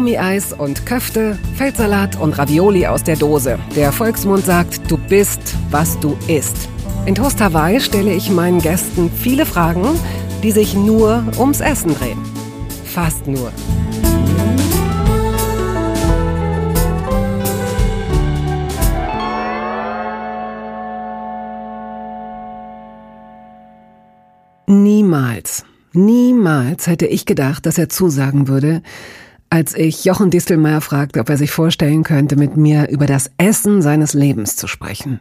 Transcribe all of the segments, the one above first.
Gummieis und Köfte, Feldsalat und Ravioli aus der Dose. Der Volksmund sagt, du bist, was du isst. In Toast Hawaii stelle ich meinen Gästen viele Fragen, die sich nur ums Essen drehen. Fast nur. Niemals, niemals hätte ich gedacht, dass er zusagen würde, als ich Jochen Distelmeier fragte, ob er sich vorstellen könnte, mit mir über das Essen seines Lebens zu sprechen.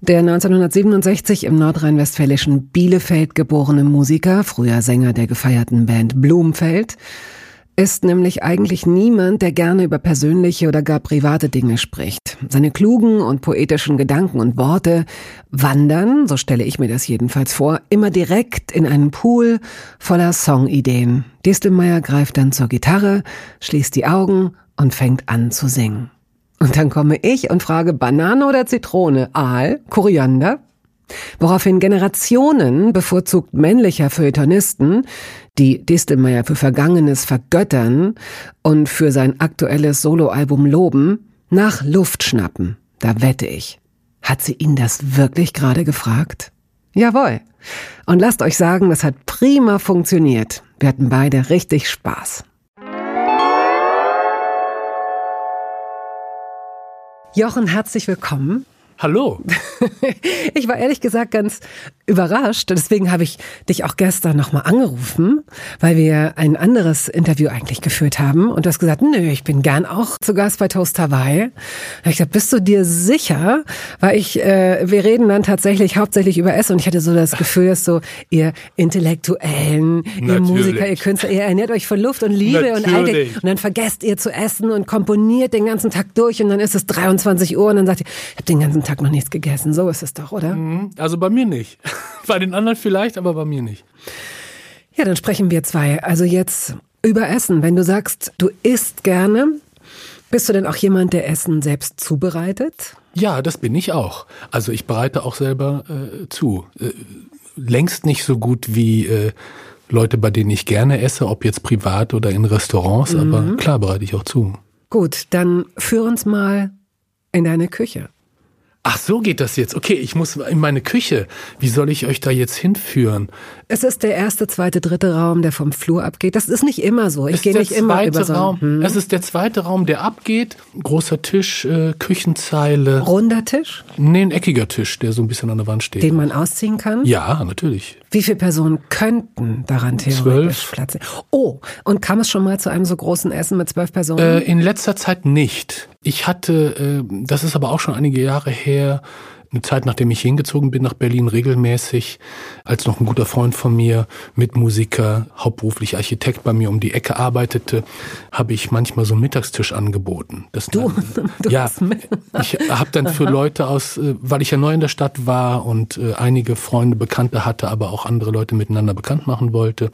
Der 1967 im nordrhein-westfälischen Bielefeld geborene Musiker, früher Sänger der gefeierten Band Blumfeld, ist nämlich eigentlich niemand, der gerne über persönliche oder gar private Dinge spricht. Seine klugen und poetischen Gedanken und Worte wandern, so stelle ich mir das jedenfalls vor, immer direkt in einen Pool voller Songideen. Distelmeier greift dann zur Gitarre, schließt die Augen und fängt an zu singen. Und dann komme ich und frage Banane oder Zitrone, Aal, Koriander, Woraufhin Generationen bevorzugt männlicher Feuilletonisten, die Distelmeier für Vergangenes vergöttern und für sein aktuelles Soloalbum loben, nach Luft schnappen. Da wette ich. Hat sie ihn das wirklich gerade gefragt? Jawohl. Und lasst euch sagen, das hat prima funktioniert. Wir hatten beide richtig Spaß. Jochen, herzlich willkommen. Hallo. ich war ehrlich gesagt ganz überrascht. Deswegen habe ich dich auch gestern nochmal angerufen, weil wir ein anderes Interview eigentlich geführt haben. Und du hast gesagt, nö, ich bin gern auch zu Gast bei Toast Hawaii. Da ich gesagt, bist du dir sicher? Weil ich, äh, wir reden dann tatsächlich hauptsächlich über Essen. Und ich hatte so das Gefühl, dass so ihr Intellektuellen, Natürlich. ihr Musiker, ihr Künstler, ihr ernährt euch von Luft und Liebe Natürlich. und all den, Und dann vergesst ihr zu essen und komponiert den ganzen Tag durch. Und dann ist es 23 Uhr und dann sagt ihr, ich habe den ganzen Tag noch nichts gegessen. So ist es doch, oder? Mhm. Also bei mir nicht. bei den anderen vielleicht, aber bei mir nicht. Ja, dann sprechen wir zwei. Also jetzt über Essen. Wenn du sagst, du isst gerne, bist du denn auch jemand, der Essen selbst zubereitet? Ja, das bin ich auch. Also ich bereite auch selber äh, zu. Äh, längst nicht so gut wie äh, Leute, bei denen ich gerne esse, ob jetzt privat oder in Restaurants, mhm. aber klar bereite ich auch zu. Gut, dann führ uns mal in deine Küche. Ach, so geht das jetzt. Okay, ich muss in meine Küche. Wie soll ich euch da jetzt hinführen? Es ist der erste, zweite, dritte Raum, der vom Flur abgeht. Das ist nicht immer so. Ich gehe nicht immer über so. Raum. Hm. Es ist der zweite Raum, der abgeht. Großer Tisch, äh, Küchenzeile. Runder Tisch? Nee, ein eckiger Tisch, der so ein bisschen an der Wand steht. Den man ausziehen kann? Ja, natürlich. Wie viele Personen könnten daran theoretisch Platz nehmen? Oh, und kam es schon mal zu einem so großen Essen mit zwölf Personen? Äh, in letzter Zeit nicht. Ich hatte, äh, das ist aber auch schon einige Jahre her, eine Zeit, nachdem ich hingezogen bin nach Berlin, regelmäßig, als noch ein guter Freund von mir, Mitmusiker, hauptberuflich Architekt bei mir um die Ecke arbeitete, habe ich manchmal so einen Mittagstisch angeboten. Das du, dann, du ja, ich habe dann für Leute aus, äh, weil ich ja neu in der Stadt war und äh, einige Freunde, Bekannte hatte, aber auch andere Leute miteinander bekannt machen wollte,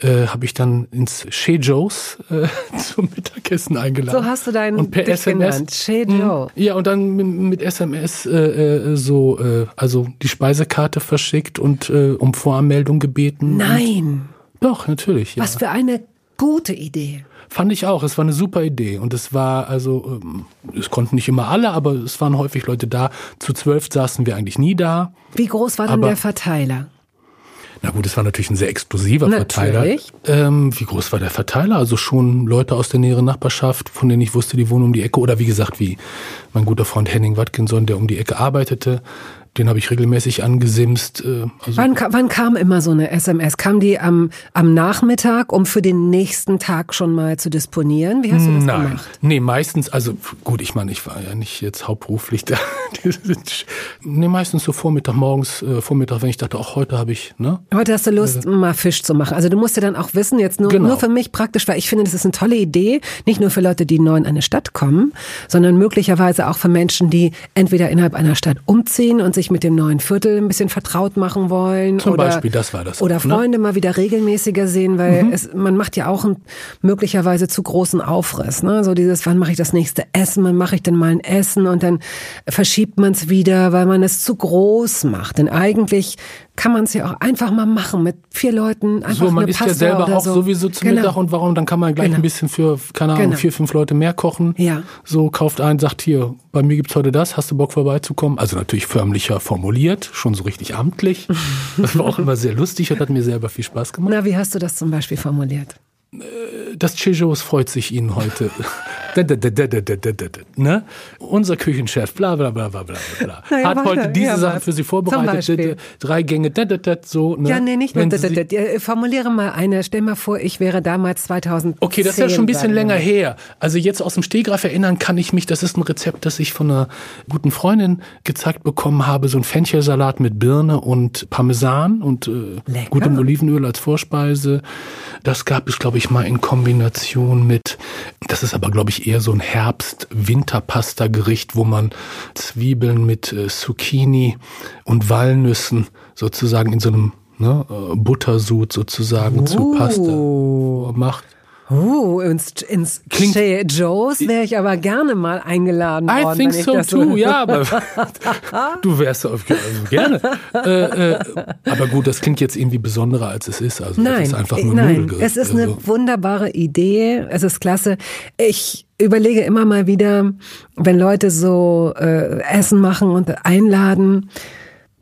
äh, habe ich dann ins Chez Joe's äh, zum Mittagessen eingeladen. So hast du deinen und per SMS. Chez Joe. Ja, und dann mit, mit SMS äh so, äh, also die Speisekarte verschickt und äh, um Voranmeldung gebeten. Nein. doch, natürlich. Ja. Was für eine gute Idee. Fand ich auch. Es war eine super Idee. Und es war, also, ähm, es konnten nicht immer alle, aber es waren häufig Leute da. Zu zwölf saßen wir eigentlich nie da. Wie groß war denn der Verteiler? Na gut, es war natürlich ein sehr explosiver natürlich. Verteiler. Ähm, wie groß war der Verteiler? Also schon Leute aus der näheren Nachbarschaft, von denen ich wusste, die wohnen um die Ecke. Oder wie gesagt, wie mein guter Freund Henning Watkinson, der um die Ecke arbeitete. Den habe ich regelmäßig angesimst. Äh, also wann, wann kam immer so eine SMS? Kam die am, am Nachmittag, um für den nächsten Tag schon mal zu disponieren? Wie hast du das Nein. gemacht? Nee, meistens, also gut, ich meine, ich war ja nicht jetzt hauptberuflich da. nee, meistens so Vormittag, morgens, äh, Vormittag, wenn ich dachte, auch heute habe ich, ne? Heute hast du Lust, äh, mal Fisch zu machen. Also du musst ja dann auch wissen, jetzt nur, genau. nur für mich praktisch, weil ich finde, das ist eine tolle Idee, nicht nur für Leute, die neu in eine Stadt kommen, sondern möglicherweise auch für Menschen, die entweder innerhalb einer Stadt umziehen und sich mit dem neuen Viertel ein bisschen vertraut machen wollen. Zum oder, Beispiel, das war das. Oder auch, ne? Freunde mal wieder regelmäßiger sehen, weil mhm. es, man macht ja auch einen möglicherweise zu großen Aufriss. Ne? So dieses, wann mache ich das nächste Essen, wann mache ich denn mal ein Essen und dann verschiebt man es wieder, weil man es zu groß macht. Denn eigentlich kann man es ja auch einfach mal machen mit vier Leuten. Einfach so, man eine ist Pasta ja selber auch so. sowieso zum Genau. Mittag und warum, dann kann man gleich Genau. ein bisschen für, keine Ahnung, Genau. vier, fünf Leute mehr kochen. Ja. So, kauft ein, sagt hier, bei mir gibt's heute das, hast du Bock vorbeizukommen? Also natürlich förmlicher formuliert, schon so richtig amtlich. Das war auch immer sehr lustig und hat mir selber viel Spaß gemacht. Na, wie hast du das zum Beispiel formuliert? Das Chejos freut sich Ihnen heute. Ne? Unser Küchenchef, bla bla bla bla bla ja, Hat heute diese Ja, Sachen für Sie vorbereitet. Drei Gänge, da, da, da, so. Ne? Ja, nee, nicht nur. Äh, Formuliere mal eine. Stell mal vor, ich wäre damals 2010. Okay, das ist ja schon ein bisschen länger her. Also jetzt aus dem Stegreif erinnern kann ich mich, das ist ein Rezept, das ich von einer guten Freundin gezeigt bekommen habe, so ein Fenchelsalat mit Birne und Parmesan und äh, gutem Olivenöl als Vorspeise. Das gab es, glaube ich, mal in Kombination mit, das ist aber, glaube ich, eher so ein Herbst-Winterpasta-Gericht, wo man Zwiebeln mit äh, Zucchini und Walnüssen sozusagen in so einem ne, äh, Buttersud sozusagen zu Pasta macht. Oh, ins, ins Klingt- Che Joe's wäre ich aber gerne mal eingeladen I worden. think wenn ich so too, ja, aber du wärst auf, also gerne. Äh, äh, aber gut, das klingt jetzt irgendwie besonderer, als es ist. Also Nein, das ist einfach äh, nur nein, es ist eine also. wunderbare Idee. Es ist klasse. Ich überlege immer mal wieder, wenn Leute so äh, Essen machen und einladen.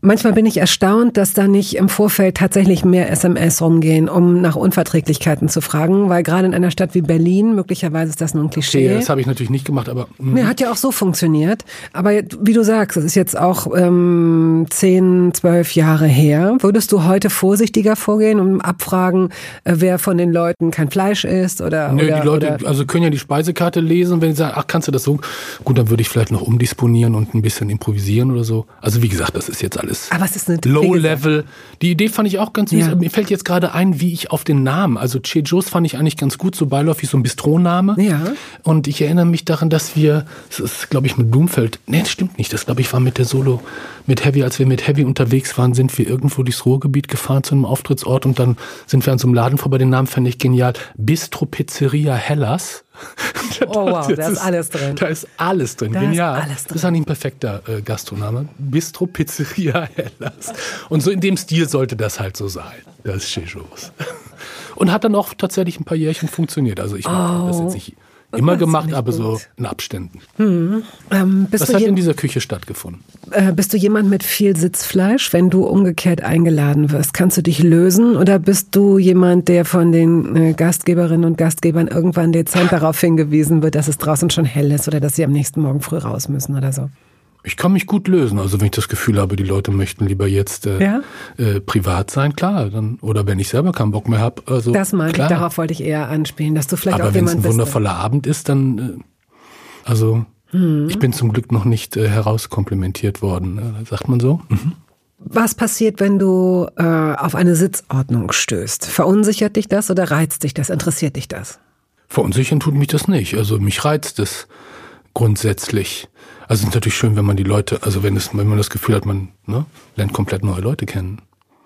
Manchmal bin ich erstaunt, dass da nicht im Vorfeld tatsächlich mehr SMS rumgehen, um nach Unverträglichkeiten zu fragen, weil gerade in einer Stadt wie Berlin, möglicherweise ist das nur ein Klischee. Okay, das habe ich natürlich nicht gemacht, aber mh, Ja, hat ja auch so funktioniert. Aber wie du sagst, es ist jetzt auch ähm, zehn, zwölf Jahre her. Würdest du heute vorsichtiger vorgehen und abfragen, äh, wer von den Leuten kein Fleisch isst oder Nö, oder, die Leute oder also können ja die Speisekarte lesen, wenn sie sagen, ach, kannst du das so? Gut, dann würde ich vielleicht noch umdisponieren und ein bisschen improvisieren oder so. Also wie gesagt, das ist jetzt alles Aber es ist eine Low Level. Die Idee fand ich auch ganz süß. Ja. Mir fällt jetzt gerade ein, wie ich auf den Namen, also Chejos fand ich eigentlich ganz gut, so beiläufig so ein Bistroname. Ja. Und ich erinnere mich daran, dass wir, das ist glaube ich mit Blumfeld, nee, das stimmt nicht, das glaube ich war mit der Solo, mit Heavy, als wir mit Heavy unterwegs waren, sind wir irgendwo durchs Ruhrgebiet gefahren zu einem Auftrittsort und dann sind wir an so einem Laden vorbei, den Namen fand ich genial, Bistro Pizzeria Hellas. Oh wow, da ist alles drin. Da ist alles drin, Da ist genial. alles drin. Das ist eigentlich ein perfekter äh, Gastroname. Bistro Pizzeria Hellas. Und so in dem Stil sollte das halt so sein. Das ist Chejos. Und hat dann auch tatsächlich ein paar Jährchen funktioniert. Also ich habe das jetzt nicht immer gemacht, aber so gut. in Abständen. Ähm, bist, Was hat in dieser Küche stattgefunden? äh, bist du jemand mit viel Sitzfleisch, wenn du umgekehrt eingeladen wirst? Kannst du dich lösen oder bist du jemand, der von den äh, Gastgeberinnen und Gastgebern irgendwann dezent darauf hingewiesen wird, dass es draußen schon hell ist oder dass sie am nächsten Morgen früh raus müssen oder so? Ich kann mich gut lösen. Also wenn ich das Gefühl habe, die Leute möchten lieber jetzt äh, Ja? äh, privat sein, klar. Dann, oder wenn ich selber keinen Bock mehr habe. Also, Das meinte ich, darauf wollte ich eher anspielen, dass du vielleicht Aber auch wenn es jemand ein bist. wundervoller Abend ist, dann, äh, also Hm. ich bin zum Glück noch nicht äh, herauskomplimentiert worden. Äh, sagt man so? Mhm. Was passiert, wenn du äh, auf eine Sitzordnung stößt? Verunsichert dich das oder reizt dich das? Interessiert dich das? Verunsichern tut mich das nicht. Also mich reizt es grundsätzlich. Also es ist natürlich schön, wenn man die Leute, also wenn es, wenn man das Gefühl hat, man ne, lernt komplett neue Leute kennen.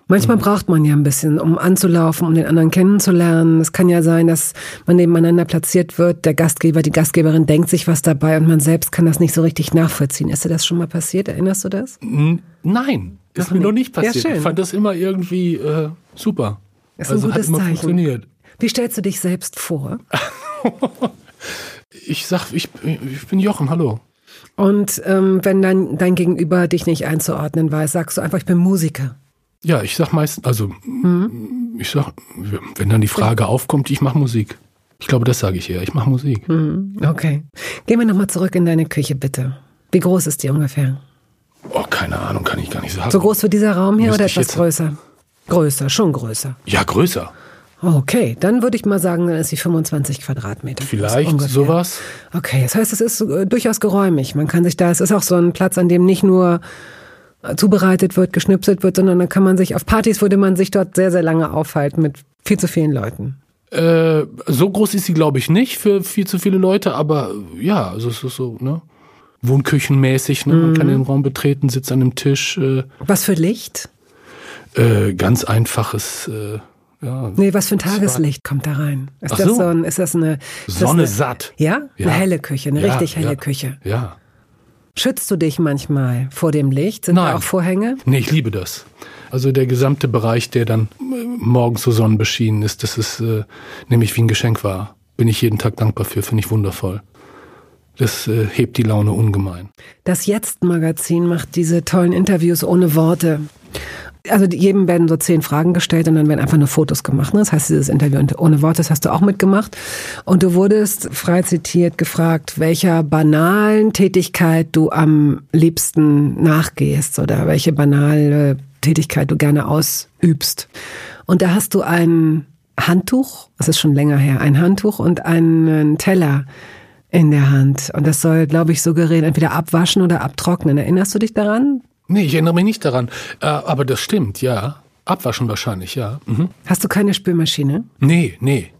Manchmal braucht man ja ein bisschen, um anzulaufen, um den anderen kennenzulernen. Es kann ja sein, dass man nebeneinander platziert wird, der Gastgeber, die Gastgeberin denkt sich was dabei und man selbst kann das nicht so richtig nachvollziehen. Ist dir das schon mal passiert? Erinnerst du das? Nein, ist Noch mir nicht. noch nicht Ja, passiert. schön. ich fand das immer irgendwie äh, super. Ist ein also gutes hat immer Zeichen. funktioniert. Wie stellst du dich selbst vor? Ich sag, ich, ich bin Jochen, hallo. Und ähm, wenn dein, dein Gegenüber dich nicht einzuordnen weiß, sagst du einfach, ich bin Musiker. Ja, ich sag meistens, also Mhm. ich sag, wenn dann die Frage aufkommt, ich mache Musik. Ich glaube, das sage ich eher. Ich mache Musik. Mhm. Okay. Gehen wir nochmal zurück in deine Küche, bitte. Wie groß ist die ungefähr? Oh, keine Ahnung, kann ich gar nicht sagen. So groß wie dieser Raum hier Müsste oder etwas größer? Größer, schon größer. Ja, größer. Okay, dann würde ich mal sagen, dann ist sie 25 Quadratmeter. groß, Vielleicht ungefähr. sowas. Okay, das heißt, es ist äh, durchaus geräumig. Man kann sich da, es ist auch so ein Platz, an dem nicht nur äh, zubereitet wird, geschnipselt wird, sondern da kann man sich, auf Partys würde man sich dort sehr, sehr lange aufhalten mit viel zu vielen Leuten. Äh, so groß ist sie, glaube ich, nicht für viel zu viele Leute, aber äh, ja, also es ist so, ne? Wohnküchenmäßig, ne? Man kann Mhm. den Raum betreten, sitzt an einem Tisch, äh, Was für Licht? äh, ganz einfaches, äh, ja, Nee, was für ein Tageslicht kommt da rein? Ist Ach das so. so ein, ist das eine ist das Sonne eine, satt. Ja? Ja. Eine helle Küche, eine Ja, richtig helle. Küche. Ja. Schützt du dich manchmal vor dem Licht? Sind Nein. da auch Vorhänge? Nee, ich liebe das. Also der gesamte Bereich, der dann äh, morgens so sonnenbeschienen ist, das ist äh, nämlich wie ein Geschenk war. Bin ich jeden Tag dankbar für, finde ich wundervoll. Das äh, hebt die Laune ungemein. Das Jetzt-Magazin macht diese tollen Interviews ohne Worte. Also jedem werden so zehn Fragen gestellt und dann werden einfach nur Fotos gemacht. Ne? Das heißt, dieses Interview ohne Worte, das hast du auch mitgemacht. Und du wurdest frei zitiert gefragt, welcher banalen Tätigkeit du am liebsten nachgehst oder welche banale Tätigkeit du gerne ausübst. Und da hast du ein Handtuch, das ist schon länger her, ein Handtuch und einen Teller in der Hand. Und das soll, glaube ich, suggerieren, entweder abwaschen oder abtrocknen. Erinnerst du dich daran? Nee, ich erinnere mich nicht daran. Äh, aber das stimmt, ja. Abwaschen wahrscheinlich, ja. Mhm. Hast du keine Spülmaschine? Nee, nee.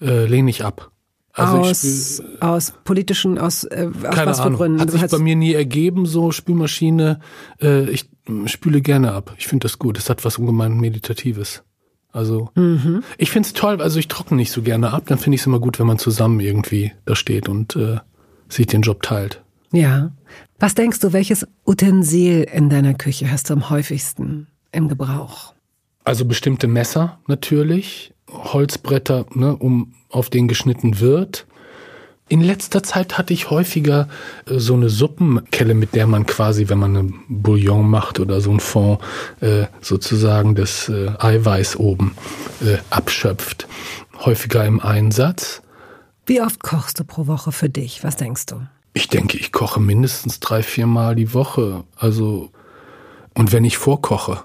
Äh, lehne ich ab. Also aus, ich spül, aus politischen, aus, äh, aus keine was für Ahnung. Gründen? Hat sich bei mir nie ergeben, so Spülmaschine. Äh, ich spüle gerne ab. Ich finde das gut. Es hat was ungemein Meditatives. Also Mhm. ich finde es toll, also ich trockne nicht so gerne ab. Dann finde ich es immer gut, wenn man zusammen irgendwie da steht und äh, sich den Job teilt. Ja. Was denkst du, welches Utensil in deiner Küche hast du am häufigsten im Gebrauch? Also bestimmte Messer natürlich, Holzbretter, ne, um auf denen geschnitten wird. In letzter Zeit hatte ich häufiger äh, so eine Suppenkelle, mit der man quasi, wenn man einen Bouillon macht oder so ein Fond, äh, sozusagen das äh, Eiweiß oben äh, abschöpft. Häufiger im Einsatz. Wie oft kochst du pro Woche für dich? Was denkst du? Ich denke, ich koche mindestens drei, vier Mal die Woche. Also, und wenn ich vorkoche,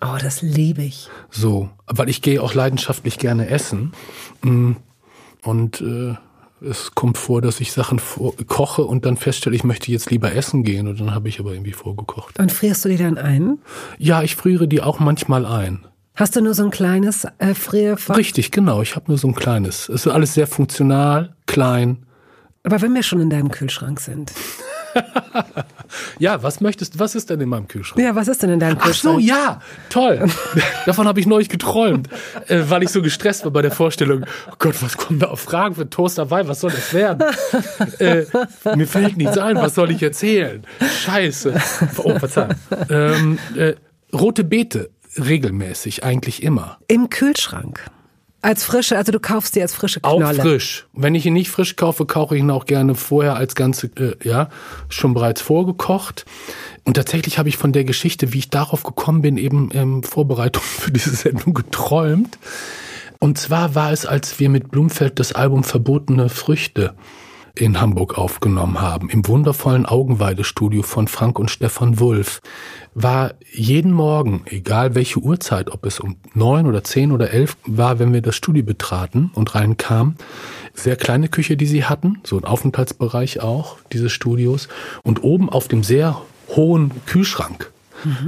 Oh, das liebe ich. So, weil ich gehe auch leidenschaftlich gerne essen. Mm, Und äh, es kommt vor, dass ich Sachen koche und dann feststelle, ich möchte jetzt lieber essen gehen und dann habe ich aber irgendwie vorgekocht. Und frierst du die dann ein? Ja, ich friere die auch manchmal ein. Hast du nur so ein kleines äh, Frierfach? Richtig, genau. Ich habe nur so ein kleines. Es ist alles sehr funktional, klein. Aber wenn wir schon in deinem Kühlschrank sind. Ja, was möchtest was ist denn in meinem Kühlschrank? Ja, was ist denn in deinem Ach Kühlschrank? so, ja, toll. Davon habe ich neulich geträumt, äh, weil ich so gestresst war bei der Vorstellung. Oh Gott, was kommen da auf Fragen für Toast dabei? Was soll das werden? äh, mir fällt nichts ein. Was soll ich erzählen? Scheiße. Oh, Verzeihung. Ähm, äh, rote Beete regelmäßig, eigentlich immer. Im Kühlschrank. Als frische, also du kaufst die als frische Auch Knolle. frisch. Wenn ich ihn nicht frisch kaufe, kaufe ich ihn auch gerne vorher als ganze, äh, ja, schon bereits vorgekocht. Und tatsächlich habe ich von der Geschichte, wie ich darauf gekommen bin, eben in Vorbereitung für diese Sendung geträumt. Und zwar war es, als wir mit Blumfeld das Album Verbotene Früchte in Hamburg aufgenommen haben, im wundervollen Augenweidestudio von Frank und Stefan Wulff, war jeden Morgen, egal welche Uhrzeit, ob es um neun oder zehn oder elf war, wenn wir das Studio betraten und reinkamen, sehr kleine Küche, die sie hatten, so ein Aufenthaltsbereich auch dieses Studios, und oben auf dem sehr hohen Kühlschrank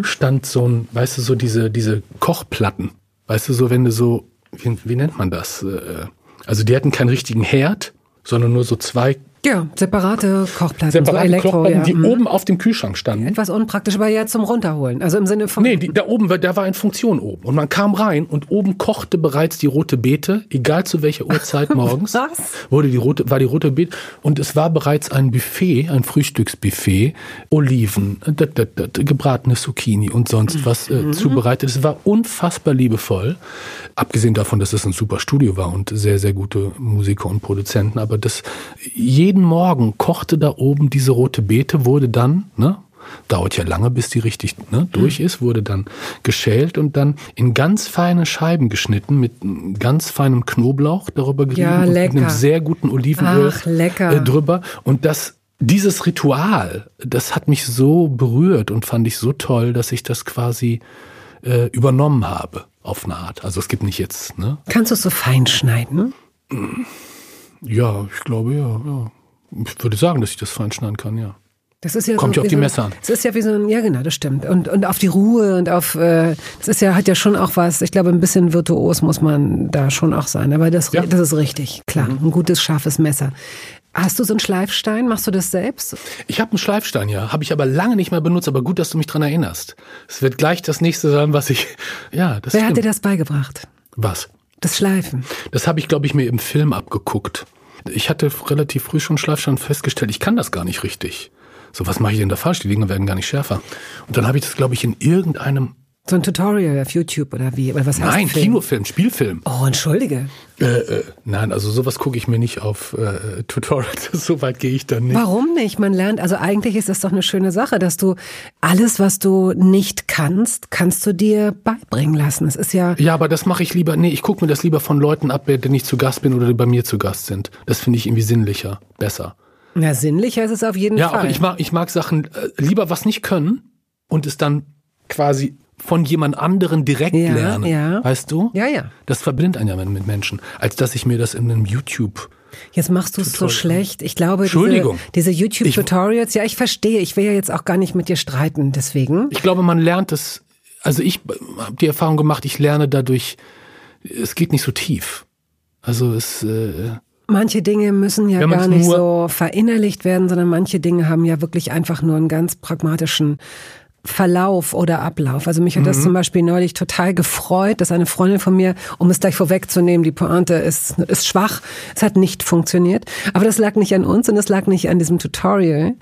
stand so ein, weißt du, so diese, diese Kochplatten, weißt du, so wenn du so, wie, wie nennt man das? Äh, Also die hatten keinen richtigen Herd, sondern nur so zwei Ja, separate Kochplatten, so separate Elektro, Kochplatten, ja. die mhm. oben auf dem Kühlschrank standen. Etwas unpraktisch, aber ja zum Runterholen. Also im Sinne von. Nee, die, da oben, war- da war eine Funktion oben. Und man kam rein und oben kochte bereits die rote Beete, egal zu welcher Uhrzeit morgens. Was? Wurde die rote, war die rote Beete. Und es war bereits ein Buffet, ein Frühstücksbuffet, Oliven, dat, dat, dat, gebratene Zucchini und sonst was äh, zubereitet. Es war unfassbar liebevoll. Abgesehen davon, dass es ein super Studio war und sehr, sehr gute Musiker und Produzenten. Aber das, jeden Morgen kochte da oben diese rote Beete, wurde dann, ne, dauert ja lange, bis die richtig ne, durch ist, wurde dann geschält und dann in ganz feine Scheiben geschnitten mit ganz feinem Knoblauch darüber gerieben Ja, und einem sehr guten Olivenöl Ach, lecker. äh, drüber. Und das, dieses Ritual, das hat mich so berührt und fand ich so toll, dass ich das quasi äh, übernommen habe auf eine Art. Also es gibt nicht jetzt, ne? Kannst du es so fein schneiden? Ja, ich glaube ja, ja. Ich würde sagen, dass ich das fein schneiden kann, ja. Das ist ja Kommt so ja auf die so, Messer an. Es ist ja wie so ein, ja genau, das stimmt. Und, und auf die Ruhe und auf, äh, das ist ja, hat ja schon auch was, ich glaube, ein bisschen virtuos muss man da schon auch sein. Aber das, Ja. Mhm. das ist richtig, klar. Ein gutes, scharfes Messer. Hast du so einen Schleifstein? Machst du das selbst? Ich habe einen Schleifstein, ja. Habe ich aber lange nicht mehr benutzt, aber gut, dass du mich dran erinnerst. Es wird gleich das nächste sein, was ich. Ja, das Wer hat stimmt. dir das beigebracht? Was? Das Schleifen. Das habe ich, glaube ich, mir im Film abgeguckt. Ich hatte relativ früh schon Schleifstein festgestellt, ich kann das gar nicht richtig. So, was mache ich denn da falsch? Die Dinger werden gar nicht schärfer. Und dann habe ich das, glaube ich, in irgendeinem So ein Tutorial auf YouTube oder wie? Oder was heißt Nein, Film? Kinofilm, Spielfilm. Oh, entschuldige. Äh, äh, nein, also sowas gucke ich mir nicht auf äh, Tutorials. So weit gehe ich dann nicht. Warum nicht? Man lernt, also eigentlich ist das doch eine schöne Sache, dass du alles, was du nicht kannst, kannst du dir beibringen lassen. Es ist ja, Ja, aber das mache ich lieber. Nee, ich gucke mir das lieber von Leuten ab, denen ich zu Gast bin oder die bei mir zu Gast sind. Das finde ich irgendwie sinnlicher, besser. na, sinnlicher ist es auf jeden Ja, Fall. auch ich mag, ich mag Sachen äh, lieber was nicht können und es dann quasi von jemand anderen direkt Ja, lernen. ja. Weißt du? Ja, ja. Das verbindet einen ja mit Menschen, als dass ich mir das in einem YouTube. Jetzt machst du es so schlecht. Ich glaube, Entschuldigung. diese, diese YouTube-Tutorials, ja, ich verstehe. Ich will ja jetzt auch gar nicht mit dir streiten, deswegen. Ich glaube, man lernt es. Also ich habe die Erfahrung gemacht, ich lerne dadurch. Es geht nicht so tief. Also es. Äh, Manche Dinge müssen ja gar nicht so verinnerlicht werden, sondern manche Dinge haben ja wirklich einfach nur einen ganz pragmatischen Verlauf oder Ablauf. Also mich hat Mhm. das zum Beispiel neulich total gefreut, dass eine Freundin von mir, um es gleich vorwegzunehmen, die Pointe ist, ist schwach, es hat nicht funktioniert. Aber das lag nicht an uns und es lag nicht an diesem Tutorial.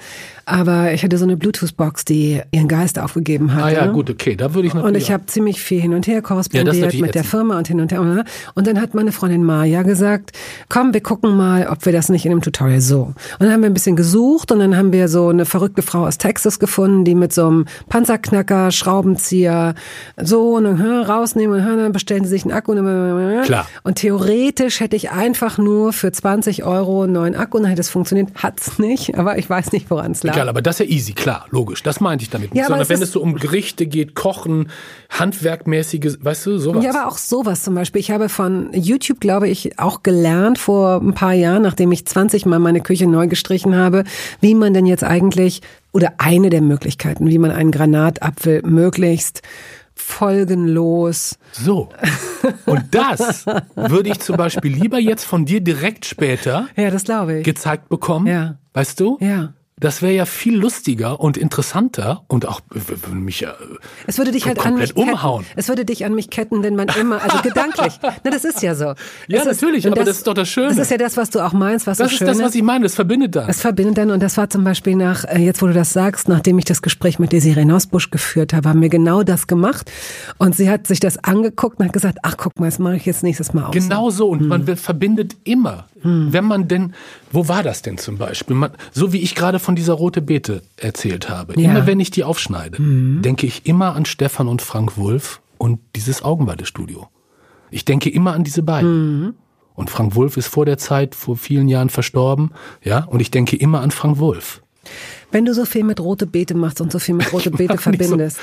Aber ich hatte so eine Bluetooth-Box, die ihren Geist aufgegeben hatte. ah ja, gut, okay, da würde ich natürlich. Und ich habe ziemlich viel hin und her Ja, korrespondiert natürlich mit der. Firma und hin und her. Und dann hat meine Freundin Maja gesagt, komm, wir gucken mal, ob wir das nicht in einem Tutorial so. Und dann haben wir ein bisschen gesucht und dann haben wir so eine verrückte Frau aus Texas gefunden, die mit so einem Panzerknacker, Schraubenzieher so und dann hm, rausnehmen und hm, dann bestellen sie sich einen Akku. Und, Klar. und theoretisch hätte ich einfach nur für 20 Euro einen neuen Akku und dann hätte es funktioniert. Hat's nicht, aber ich weiß nicht, woran es lag. Egal, aber das ist ja easy, klar, logisch. Das meinte ich damit nicht. Ja, aber Sondern wenn es so um Gerichte geht, Kochen, handwerkmäßige, weißt du, sowas. Ja, aber auch sowas zum Beispiel. Ich habe von YouTube, glaube ich, auch gelernt vor ein paar Jahren, nachdem ich 20 Mal meine Küche neu gestrichen habe, wie man denn jetzt eigentlich, oder eine der Möglichkeiten, wie man einen Granatapfel möglichst folgenlos. So. Und das würde ich zum Beispiel lieber jetzt von dir direkt später Ja, das glaube ich. gezeigt bekommen. Ja. Weißt du? Ja. Das wäre ja viel lustiger und interessanter und auch mich ja. Es würde dich halt an mich komplett umhauen. Ketten. Es würde dich an mich ketten, wenn man immer, also gedanklich. Na, das ist ja so. Ja, Es ist- natürlich, und aber das ist doch das Schöne. Das ist ja das, was du auch meinst, was Das so ist schön das, was ich meine. Das verbindet das. Es verbindet dann, und das war zum Beispiel nach, äh, jetzt wo du das sagst, nachdem ich das Gespräch mit Desiree Nosbusch geführt habe, haben wir genau das gemacht. Und sie hat sich das angeguckt und hat gesagt, ach guck mal, das mache ich jetzt nächstes Mal auch. Genau so. Und Hm. man verbindet immer. Wenn man denn, wo war das denn zum Beispiel? Man, so wie ich gerade von dieser rote Beete erzählt habe. Ja. Immer wenn ich die aufschneide, denke ich immer an Stefan und Frank Wulff und dieses Augenweide-Studio. Ich denke immer an diese beiden. Und Frank Wulff ist vor der Zeit, vor vielen Jahren verstorben. Ja, und ich denke immer an Frank Wulff. Wenn du so viel mit rote Beete machst und so viel mit rote Beete nicht so- verbindest,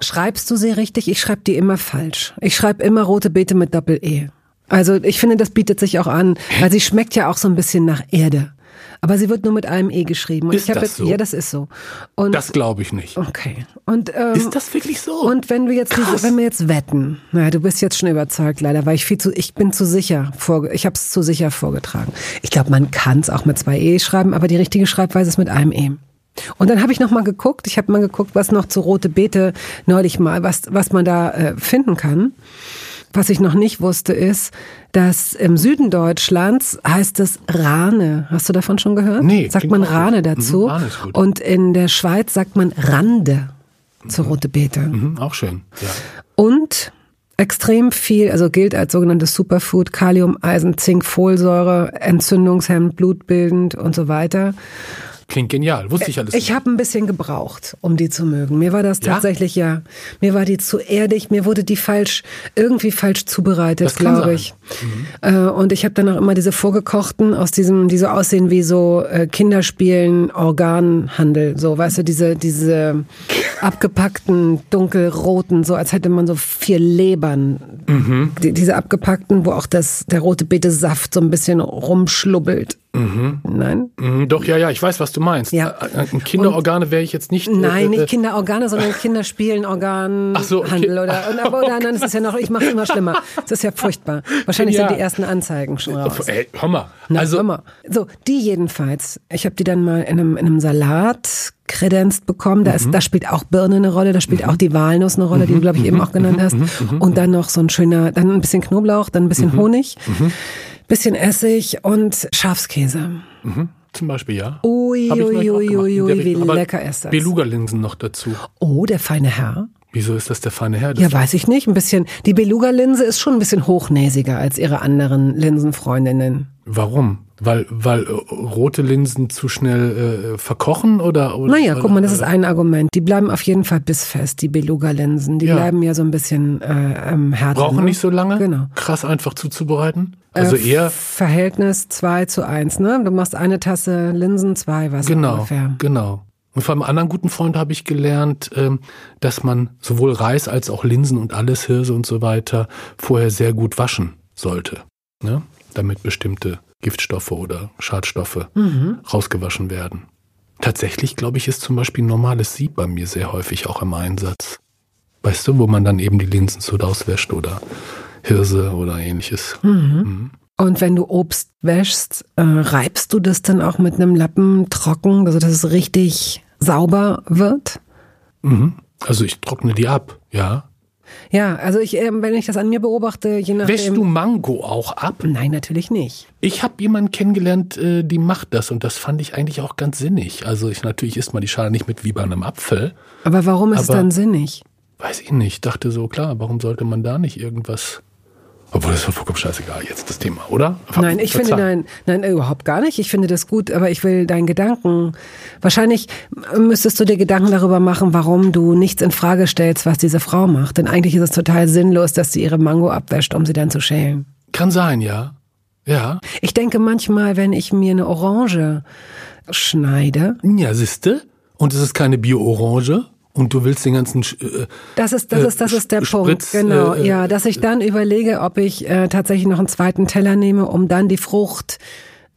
schreibst du sie richtig? Ich schreibe die immer falsch. Ich schreibe immer rote Beete mit Doppel-E. Also ich finde, das bietet sich auch an, weil sie schmeckt ja auch so ein bisschen nach Erde. Aber sie wird nur mit einem E geschrieben. Und Ist das jetzt, so? Ja, das ist so. Und, Das glaube ich nicht. okay. Und, ähm, Ist das wirklich so? Und wenn wir jetzt diese, wenn wir jetzt wetten, naja, du bist jetzt schon überzeugt, leider, weil ich viel zu, ich bin zu sicher vorge, ich habe es zu sicher vorgetragen. Ich glaube, man kann es auch mit zwei E schreiben, aber die richtige Schreibweise ist mit einem E. Und dann habe ich noch mal geguckt, ich habe mal geguckt, was noch zu rote Beete neulich mal, was was man da äh, finden kann. Was ich noch nicht wusste, ist, dass im Süden Deutschlands heißt es Rane. Hast du davon schon gehört? Nee, Sagt man auch gut. Rane dazu. Mhm, Rane ist gut. Und in der Schweiz sagt man Rande zu rote Beete. Mhm, auch schön. Ja. Und extrem viel, also gilt als sogenanntes Superfood, Kalium, Eisen, Zink, Folsäure, entzündungshemmend, blutbildend und so weiter. Klingt genial. Wusste ich alles Ich habe ein bisschen gebraucht, um die zu mögen. Mir war das Ja? tatsächlich ja, mir war die zu erdig, mir wurde die falsch irgendwie falsch zubereitet, glaube ich. Äh, und ich habe dann auch immer diese vorgekochten aus diesem, die so aussehen wie so äh, Kinderspielen, Organhandel, so, weißt du, diese diese abgepackten dunkelroten, so als hätte man so vier Lebern. Mhm. Die, diese abgepackten, wo auch das der rote Beete Saft so ein bisschen rumschlubbelt. Nein? Mhm, Doch, ja, ja, ich weiß, was du meinst. Ja. Äh, äh, Kinderorgane wäre ich jetzt nicht. Nein, äh, nicht äh, Kinderorgane, sondern Kinderspielen, Organ, Ach so, okay. Handel oder, und, aber, oder nein, das ist ja noch, ich mache es immer schlimmer. Das ist ja furchtbar. Wahrscheinlich Ja. sind die ersten Anzeigen schon raus. Ey, mal. Na, also, mal. So, die jedenfalls. Ich habe die dann mal in einem, in einem Salat kredenzt bekommen. Da, Mhm. ist, da spielt auch Birne eine Rolle, da spielt auch die Walnuss eine Rolle, die du, glaube ich, eben auch genannt hast. Mhm. Und dann noch so ein schöner, dann ein bisschen Knoblauch, dann ein bisschen Honig, Mhm. bisschen Essig und Schafskäse. Zum Beispiel, ja. Ui, ui, ui, wie lecker ist das. Beluga-Linsen noch dazu. Oh, der feine Herr. Wieso ist das der feine Herr? Das Ja, weiß ich nicht. Ein bisschen. Die Beluga-Linse ist schon ein bisschen hochnäsiger als ihre anderen Linsenfreundinnen. Warum? Weil, weil äh, rote Linsen zu schnell äh, verkochen oder, oder? Naja, guck mal, das ist ein Argument. Die bleiben auf jeden Fall bissfest, die Beluga-Linsen. Die Ja. bleiben ja so ein bisschen äh, ähm, härter. Brauchen ne? nicht so lange? Genau. Krass einfach zuzubereiten? Also Äh, eher, Verhältnis 2 zu 1, ne? Du machst eine Tasse Linsen, zwei Wasser genau, ungefähr. genau. Und von einem anderen guten Freund habe ich gelernt, ähm, dass man sowohl Reis als auch Linsen und alles, Hirse und so weiter, vorher sehr gut waschen sollte. Ne? Damit bestimmte Giftstoffe oder Schadstoffe Mhm. rausgewaschen werden. Tatsächlich, glaube ich, ist zum Beispiel ein normales Sieb bei mir sehr häufig auch im Einsatz. Weißt du, wo man dann eben die Linsen so auswäscht oder Hirse oder ähnliches. Mhm. Und wenn du Obst wäschst, äh, reibst du das dann auch mit einem Lappen trocken, also dass es richtig sauber wird? Mhm. Also ich trockne die ab, ja. Ja, also ich, ähm, wenn ich das an mir beobachte, je nachdem. Wäschst du Mango auch ab? Nein, natürlich nicht. Ich habe jemanden kennengelernt, äh, die macht das und das fand ich eigentlich auch ganz sinnig. Also ich natürlich isst man die Schale nicht mit wie bei einem Apfel. Aber warum ist es Aber- dann sinnig? Weiß ich nicht. Dachte so, klar, warum sollte man da nicht irgendwas. Obwohl das ist vollkommen scheißegal jetzt das Thema, oder? Ver- Nein, ich finde, verzeih. nein, nein, überhaupt gar nicht. Ich finde das gut, aber ich will deinen Gedanken. Wahrscheinlich müsstest du dir Gedanken darüber machen, warum du nichts in Frage stellst, was diese Frau macht. Denn eigentlich ist es total sinnlos, dass sie ihre Mango abwäscht, um sie dann zu schälen. Kann sein, ja. Ja. Ich denke manchmal, wenn ich mir eine Orange schneide, Ja, siehste. Und es ist keine Bio-Orange. Und du willst den ganzen. Äh, Das ist, das Äh, ist, das ist der Spritz, Punkt. Genau, äh, äh, ja, dass ich dann überlege, ob ich äh, tatsächlich noch einen zweiten Teller nehme, um dann die Frucht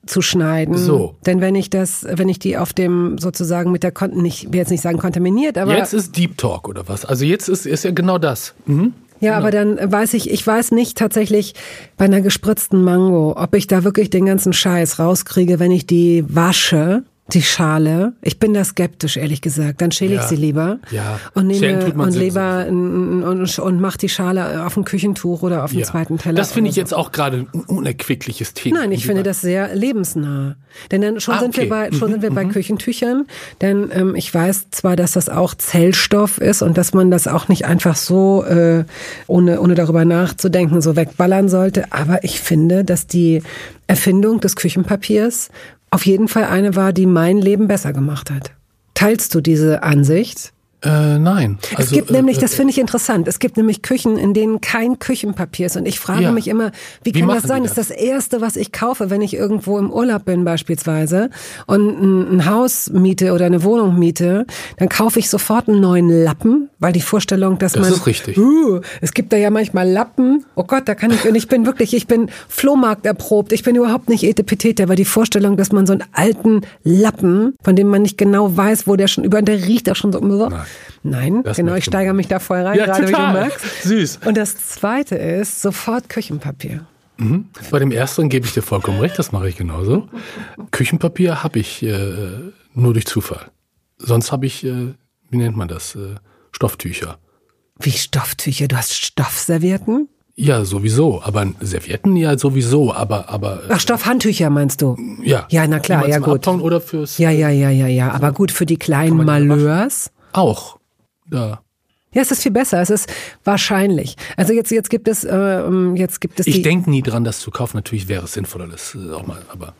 zu schneiden. So. Denn wenn ich das, wenn ich die auf dem sozusagen mit der Kon nicht, ich will jetzt nicht sagen kontaminiert, aber jetzt ist Deep Talk oder was? Also jetzt ist, ist ja genau das. Mhm. ja, aber dann weiß ich, ich weiß nicht tatsächlich bei einer gespritzten Mango, ob ich da wirklich den ganzen Scheiß rauskriege, wenn ich die wasche. Die Schale, ich bin da skeptisch, ehrlich gesagt. Dann schäle ich Ja. sie lieber Ja. und nehme und lieber n- und, und mach die Schale auf ein Küchentuch oder auf einen Ja. zweiten Teller. Das finde ich so. jetzt auch gerade ein unerquickliches Thema. Nein, ich finde das sehr lebensnah. Denn dann schon Ah, sind wir okay. bei schon Mhm, sind wir bei Küchentüchern. Denn ähm, ich weiß zwar, dass das auch Zellstoff ist und dass man das auch nicht einfach so äh, ohne ohne darüber nachzudenken so wegballern sollte. Aber ich finde, dass die Erfindung des Küchenpapiers auf jeden Fall eine war, die mein Leben besser gemacht hat. Teilst du diese Ansicht? Äh, nein. Also, es gibt äh, nämlich, das finde ich interessant, es gibt nämlich Küchen, in denen kein Küchenpapier ist. Und ich frage Ja. mich immer, wie, Wie kann das sein? Das ist das Erste, was ich kaufe, wenn ich irgendwo im Urlaub bin beispielsweise und ein, ein Haus miete oder eine Wohnung miete, dann kaufe ich sofort einen neuen Lappen, weil die Vorstellung, dass Das man... ist richtig. Uh, es gibt da ja manchmal Lappen. Oh Gott, da kann ich... Und ich bin wirklich, ich bin Flohmarkt erprobt. Ich bin überhaupt nicht etepetete, aber die Vorstellung, dass man so einen alten Lappen, von dem man nicht genau weiß, wo der schon über... Der riecht auch schon so... Nein, Nein Das genau, ich steigere mich da voll rein, Ja, gerade wie du total. merkst. Süß. Und das Zweite ist sofort Küchenpapier. Mhm. Bei dem ersten gebe ich dir vollkommen recht, das mache ich genauso. Küchenpapier habe ich äh, nur durch Zufall. Sonst habe ich, äh, wie nennt man das, äh, Stofftücher. Wie Stofftücher? Du hast Stoffservietten? Ja, sowieso. Aber Servietten ja sowieso. Aber, aber Ach, Stoffhandtücher meinst du? ja. Ja, na klar, ja gut. Abtauen oder fürs Ja, ja, ja, ja, ja. Aber gut, für die kleinen? Malheurs. Auch. Ja. Ja, es ist viel besser. Es ist wahrscheinlich. Also jetzt, jetzt gibt es, äh, jetzt gibt es Ich denke nie dran, das zu kaufen. Natürlich wäre es sinnvoller, das äh, auch mal. Aber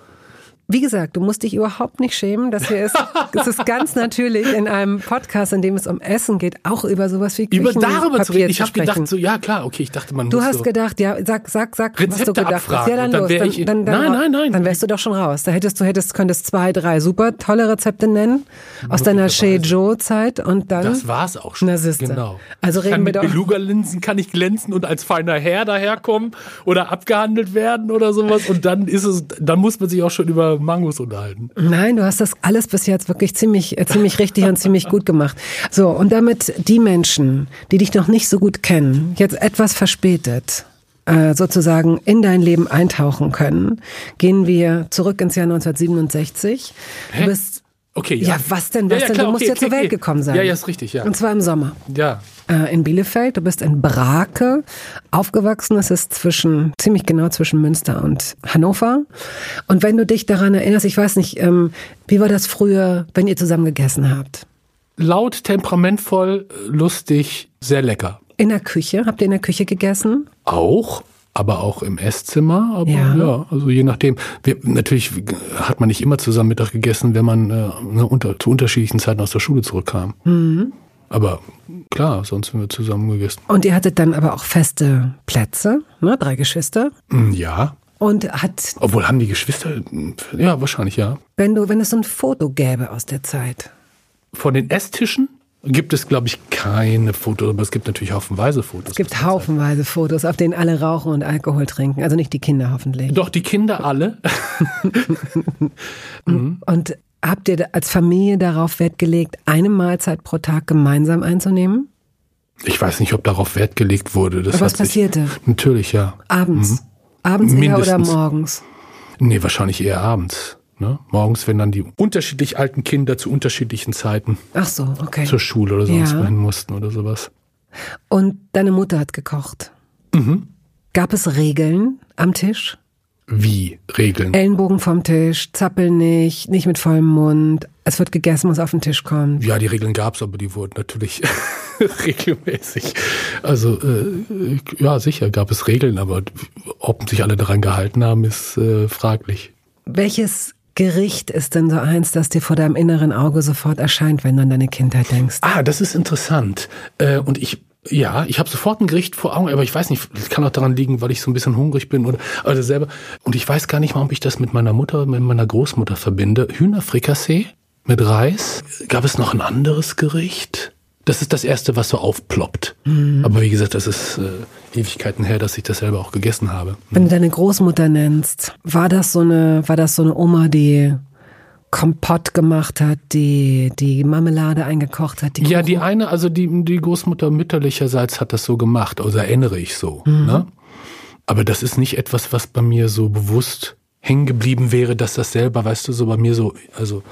Wie gesagt, du musst dich überhaupt nicht schämen. Das hier ist, es ist ganz natürlich in einem Podcast, in dem es um Essen geht, auch über sowas wie über darüber zu reden. Ich habe gedacht, so ja klar, okay, ich dachte, man Du muss hast so, gedacht, ja, sag, sag, sag, was du Rezepte gedacht abfragen hast. Ja, dann dann los. ich- dann, dann, Nein, nein, nein. Dann wärst du doch schon raus. Da hättest du, hättest, könntest zwei, drei super tolle Rezepte nennen aus deiner Sheijo-Zeit und dann. Das war's auch schon. Na, siehste. Genau. Also reden kann wir mit doch- Beluga-Linsen kann ich glänzen und als feiner Herr daherkommen oder abgehandelt werden oder sowas und dann ist es, dann muss man sich auch schon über Mangos unterhalten. Nein, du hast das alles bis jetzt wirklich ziemlich, äh, ziemlich richtig und ziemlich gut gemacht. So, und damit die Menschen, die dich noch nicht so gut kennen, jetzt etwas verspätet äh, sozusagen in dein Leben eintauchen können, gehen wir zurück ins Jahr 1967. Hä? Du bist Okay, ja. Ja, was denn, was Ja, ja, denn? klar, du musst okay, ja zur okay, Welt okay. gekommen sein. Ja, ja, ist richtig, ja. Und zwar im Sommer. Ja. Äh, in Bielefeld, du bist in Brake aufgewachsen. Das ist zwischen, ziemlich genau zwischen Münster und Hannover. Und wenn du dich daran erinnerst, ich weiß nicht, ähm, wie war das früher, wenn ihr zusammen gegessen habt? Laut, temperamentvoll, lustig, sehr lecker. In der Küche? Habt ihr in der Küche gegessen? Auch, aber auch im Esszimmer. Aber Ja. ja, also je nachdem. Wir, natürlich hat man nicht immer zusammen Mittag gegessen, wenn man äh, ne, unter, zu unterschiedlichen Zeiten aus der Schule zurückkam. Mhm. Aber klar, sonst haben wir zusammen gegessen. Und ihr hattet dann aber auch feste Plätze, ne? Drei Geschwister. Mm, Ja. Und hat, Obwohl haben die Geschwister, ja, wahrscheinlich ja. wenn du, wenn es so ein Foto gäbe aus der Zeit. Von den Esstischen gibt es, glaube ich, keine Fotos, aber es gibt natürlich haufenweise Fotos. Es gibt haufenweise Fotos, auf denen alle rauchen und Alkohol trinken. Also nicht die Kinder hoffentlich. Doch, die Kinder alle. Und habt ihr als Familie darauf Wert gelegt, eine Mahlzeit pro Tag gemeinsam einzunehmen? Ich weiß nicht, ob darauf Wert gelegt wurde. Das Aber was hat sich- passierte? Natürlich, ja. Abends. Abends eher oder Mindestens. morgens? Nee, wahrscheinlich eher abends. Ne? Morgens, wenn dann die unterschiedlich alten Kinder zu unterschiedlichen Zeiten Ach so, okay. zur Schule oder sonst Ja. wohin mussten oder sowas. Und deine Mutter hat gekocht. Mhm. Gab es Regeln am Tisch? Wie Regeln? Ellenbogen vom Tisch, zappel nicht, nicht mit vollem Mund. Es wird gegessen, was auf den Tisch kommt. Ja, die Regeln gab's, aber die wurden natürlich regelmäßig. Also äh, ja, sicher gab es Regeln, aber ob sich alle daran gehalten haben, ist äh, fraglich. Welches Gericht ist denn so eins, das dir vor deinem inneren Auge sofort erscheint, wenn du an deine Kindheit denkst? Ah, das ist interessant. Äh, und ich, ja, ich habe sofort ein Gericht vor Augen, aber ich weiß nicht, das kann auch daran liegen, weil ich so ein bisschen hungrig bin oder also selber. Und ich weiß gar nicht mal, ob ich das mit meiner Mutter, mit meiner Großmutter verbinde. Hühnerfrikassee mit Reis. Gab es noch ein anderes Gericht? Das ist das erste, was so aufploppt. Aber wie gesagt, das ist äh, Ewigkeiten her, dass ich das selber auch gegessen habe. Wenn du deine Großmutter nennst, war das so eine, war das so eine Oma, die Kompott gemacht hat, die die Marmelade eingekocht hat? Die Ja, die eine, also die, die Großmutter mütterlicherseits hat das so gemacht, also erinnere ich so. Mhm. Ne? Aber das ist nicht etwas, was bei mir so bewusst hängen geblieben wäre, dass das selber, weißt du, so bei mir so, also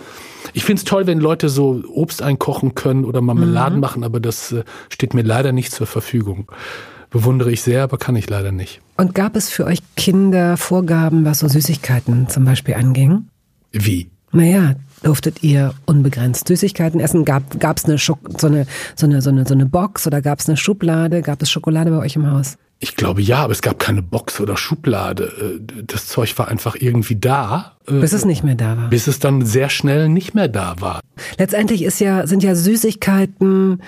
ich find's toll, wenn Leute so Obst einkochen können oder Marmeladen Mhm. machen, aber das äh, steht mir leider nicht zur Verfügung. Bewundere ich sehr, aber kann ich leider nicht. Und gab es für euch Kinder Vorgaben, was so Süßigkeiten zum Beispiel anging? Wie? Naja, durftet ihr unbegrenzt Süßigkeiten essen? Gab es eine, Schok so, eine, so, eine, so, eine, so eine Box oder gab es eine Schublade? Gab es Schokolade bei euch im Haus? Ich glaube ja, aber es gab keine Box oder Schublade. Äh, Das Zeug war einfach irgendwie da, äh, Bis es nicht mehr da war. bis es dann sehr schnell nicht mehr da war. Letztendlich ist ja, sind ja Süßigkeiten,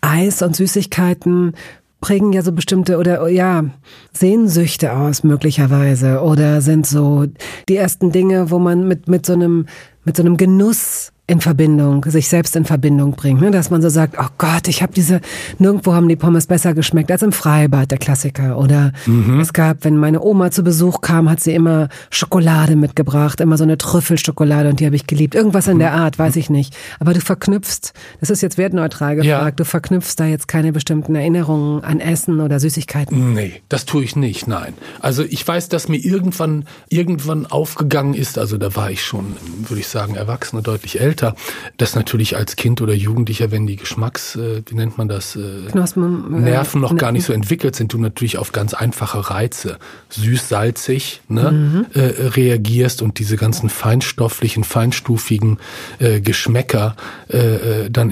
Eis und Süßigkeiten prägen ja so bestimmte oder ja, Sehnsüchte aus möglicherweise oder sind so die ersten Dinge, wo man mit, mit so einem, mit so einem Genuss in Verbindung, sich selbst in Verbindung bringt, ne? dass man so sagt, oh Gott, ich habe diese, nirgendwo haben die Pommes besser geschmeckt als im Freibad, der Klassiker. Oder es gab, wenn meine Oma zu Besuch kam, hat sie immer Schokolade mitgebracht, immer so eine Trüffelschokolade und die habe ich geliebt. Irgendwas in der Art, weiß ich nicht. Aber du verknüpfst, das ist jetzt wertneutral gefragt, Ja. du verknüpfst da jetzt keine bestimmten Erinnerungen an Essen oder Süßigkeiten. Nee, das tue ich nicht, nein. Also ich weiß, dass mir irgendwann, irgendwann aufgegangen ist, also da war ich schon, würde ich sagen, Erwachsene, deutlich älter, dass natürlich als Kind oder Jugendlicher, wenn die Geschmacks, äh, wie nennt man das, äh, Knospen, äh, Nerven noch gar nicht so entwickelt sind, du natürlich auf ganz einfache Reize, süß, salzig, ne, Mhm. äh, reagierst und diese ganzen feinstofflichen, feinstufigen äh, Geschmäcker äh, dann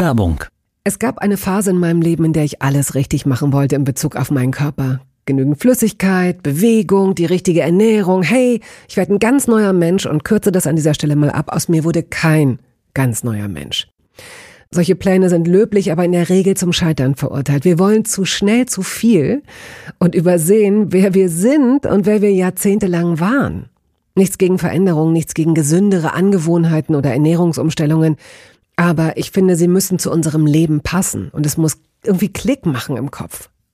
Werbung. Es gab eine Phase in meinem Leben, in der ich alles richtig machen wollte in Bezug auf meinen Körper. Genügend Flüssigkeit, Bewegung, die richtige Ernährung. Hey, ich werde ein ganz neuer Mensch und kürze das an dieser Stelle mal ab. Aus mir wurde kein ganz neuer Mensch. Solche Pläne sind löblich, aber in der Regel zum Scheitern verurteilt. Wir wollen zu schnell zu viel und übersehen, wer wir sind und wer wir jahrzehntelang waren. Nichts gegen Veränderungen, nichts gegen gesündere Angewohnheiten oder Ernährungsumstellungen. Aber ich finde, sie müssen zu unserem Leben passen und es muss irgendwie Klick machen im Kopf.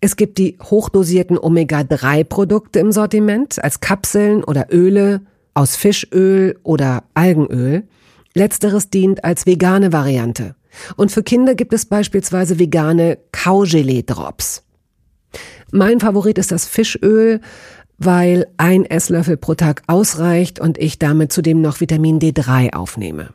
Es gibt die hochdosierten Omega-3-Produkte im Sortiment als Kapseln oder Öle aus Fischöl oder Algenöl. Letzteres dient als vegane Variante. Und für Kinder gibt es beispielsweise vegane Kaugelee-Drops. Mein Favorit ist das Fischöl, weil ein Esslöffel pro Tag ausreicht und ich damit zudem noch Vitamin D3 aufnehme.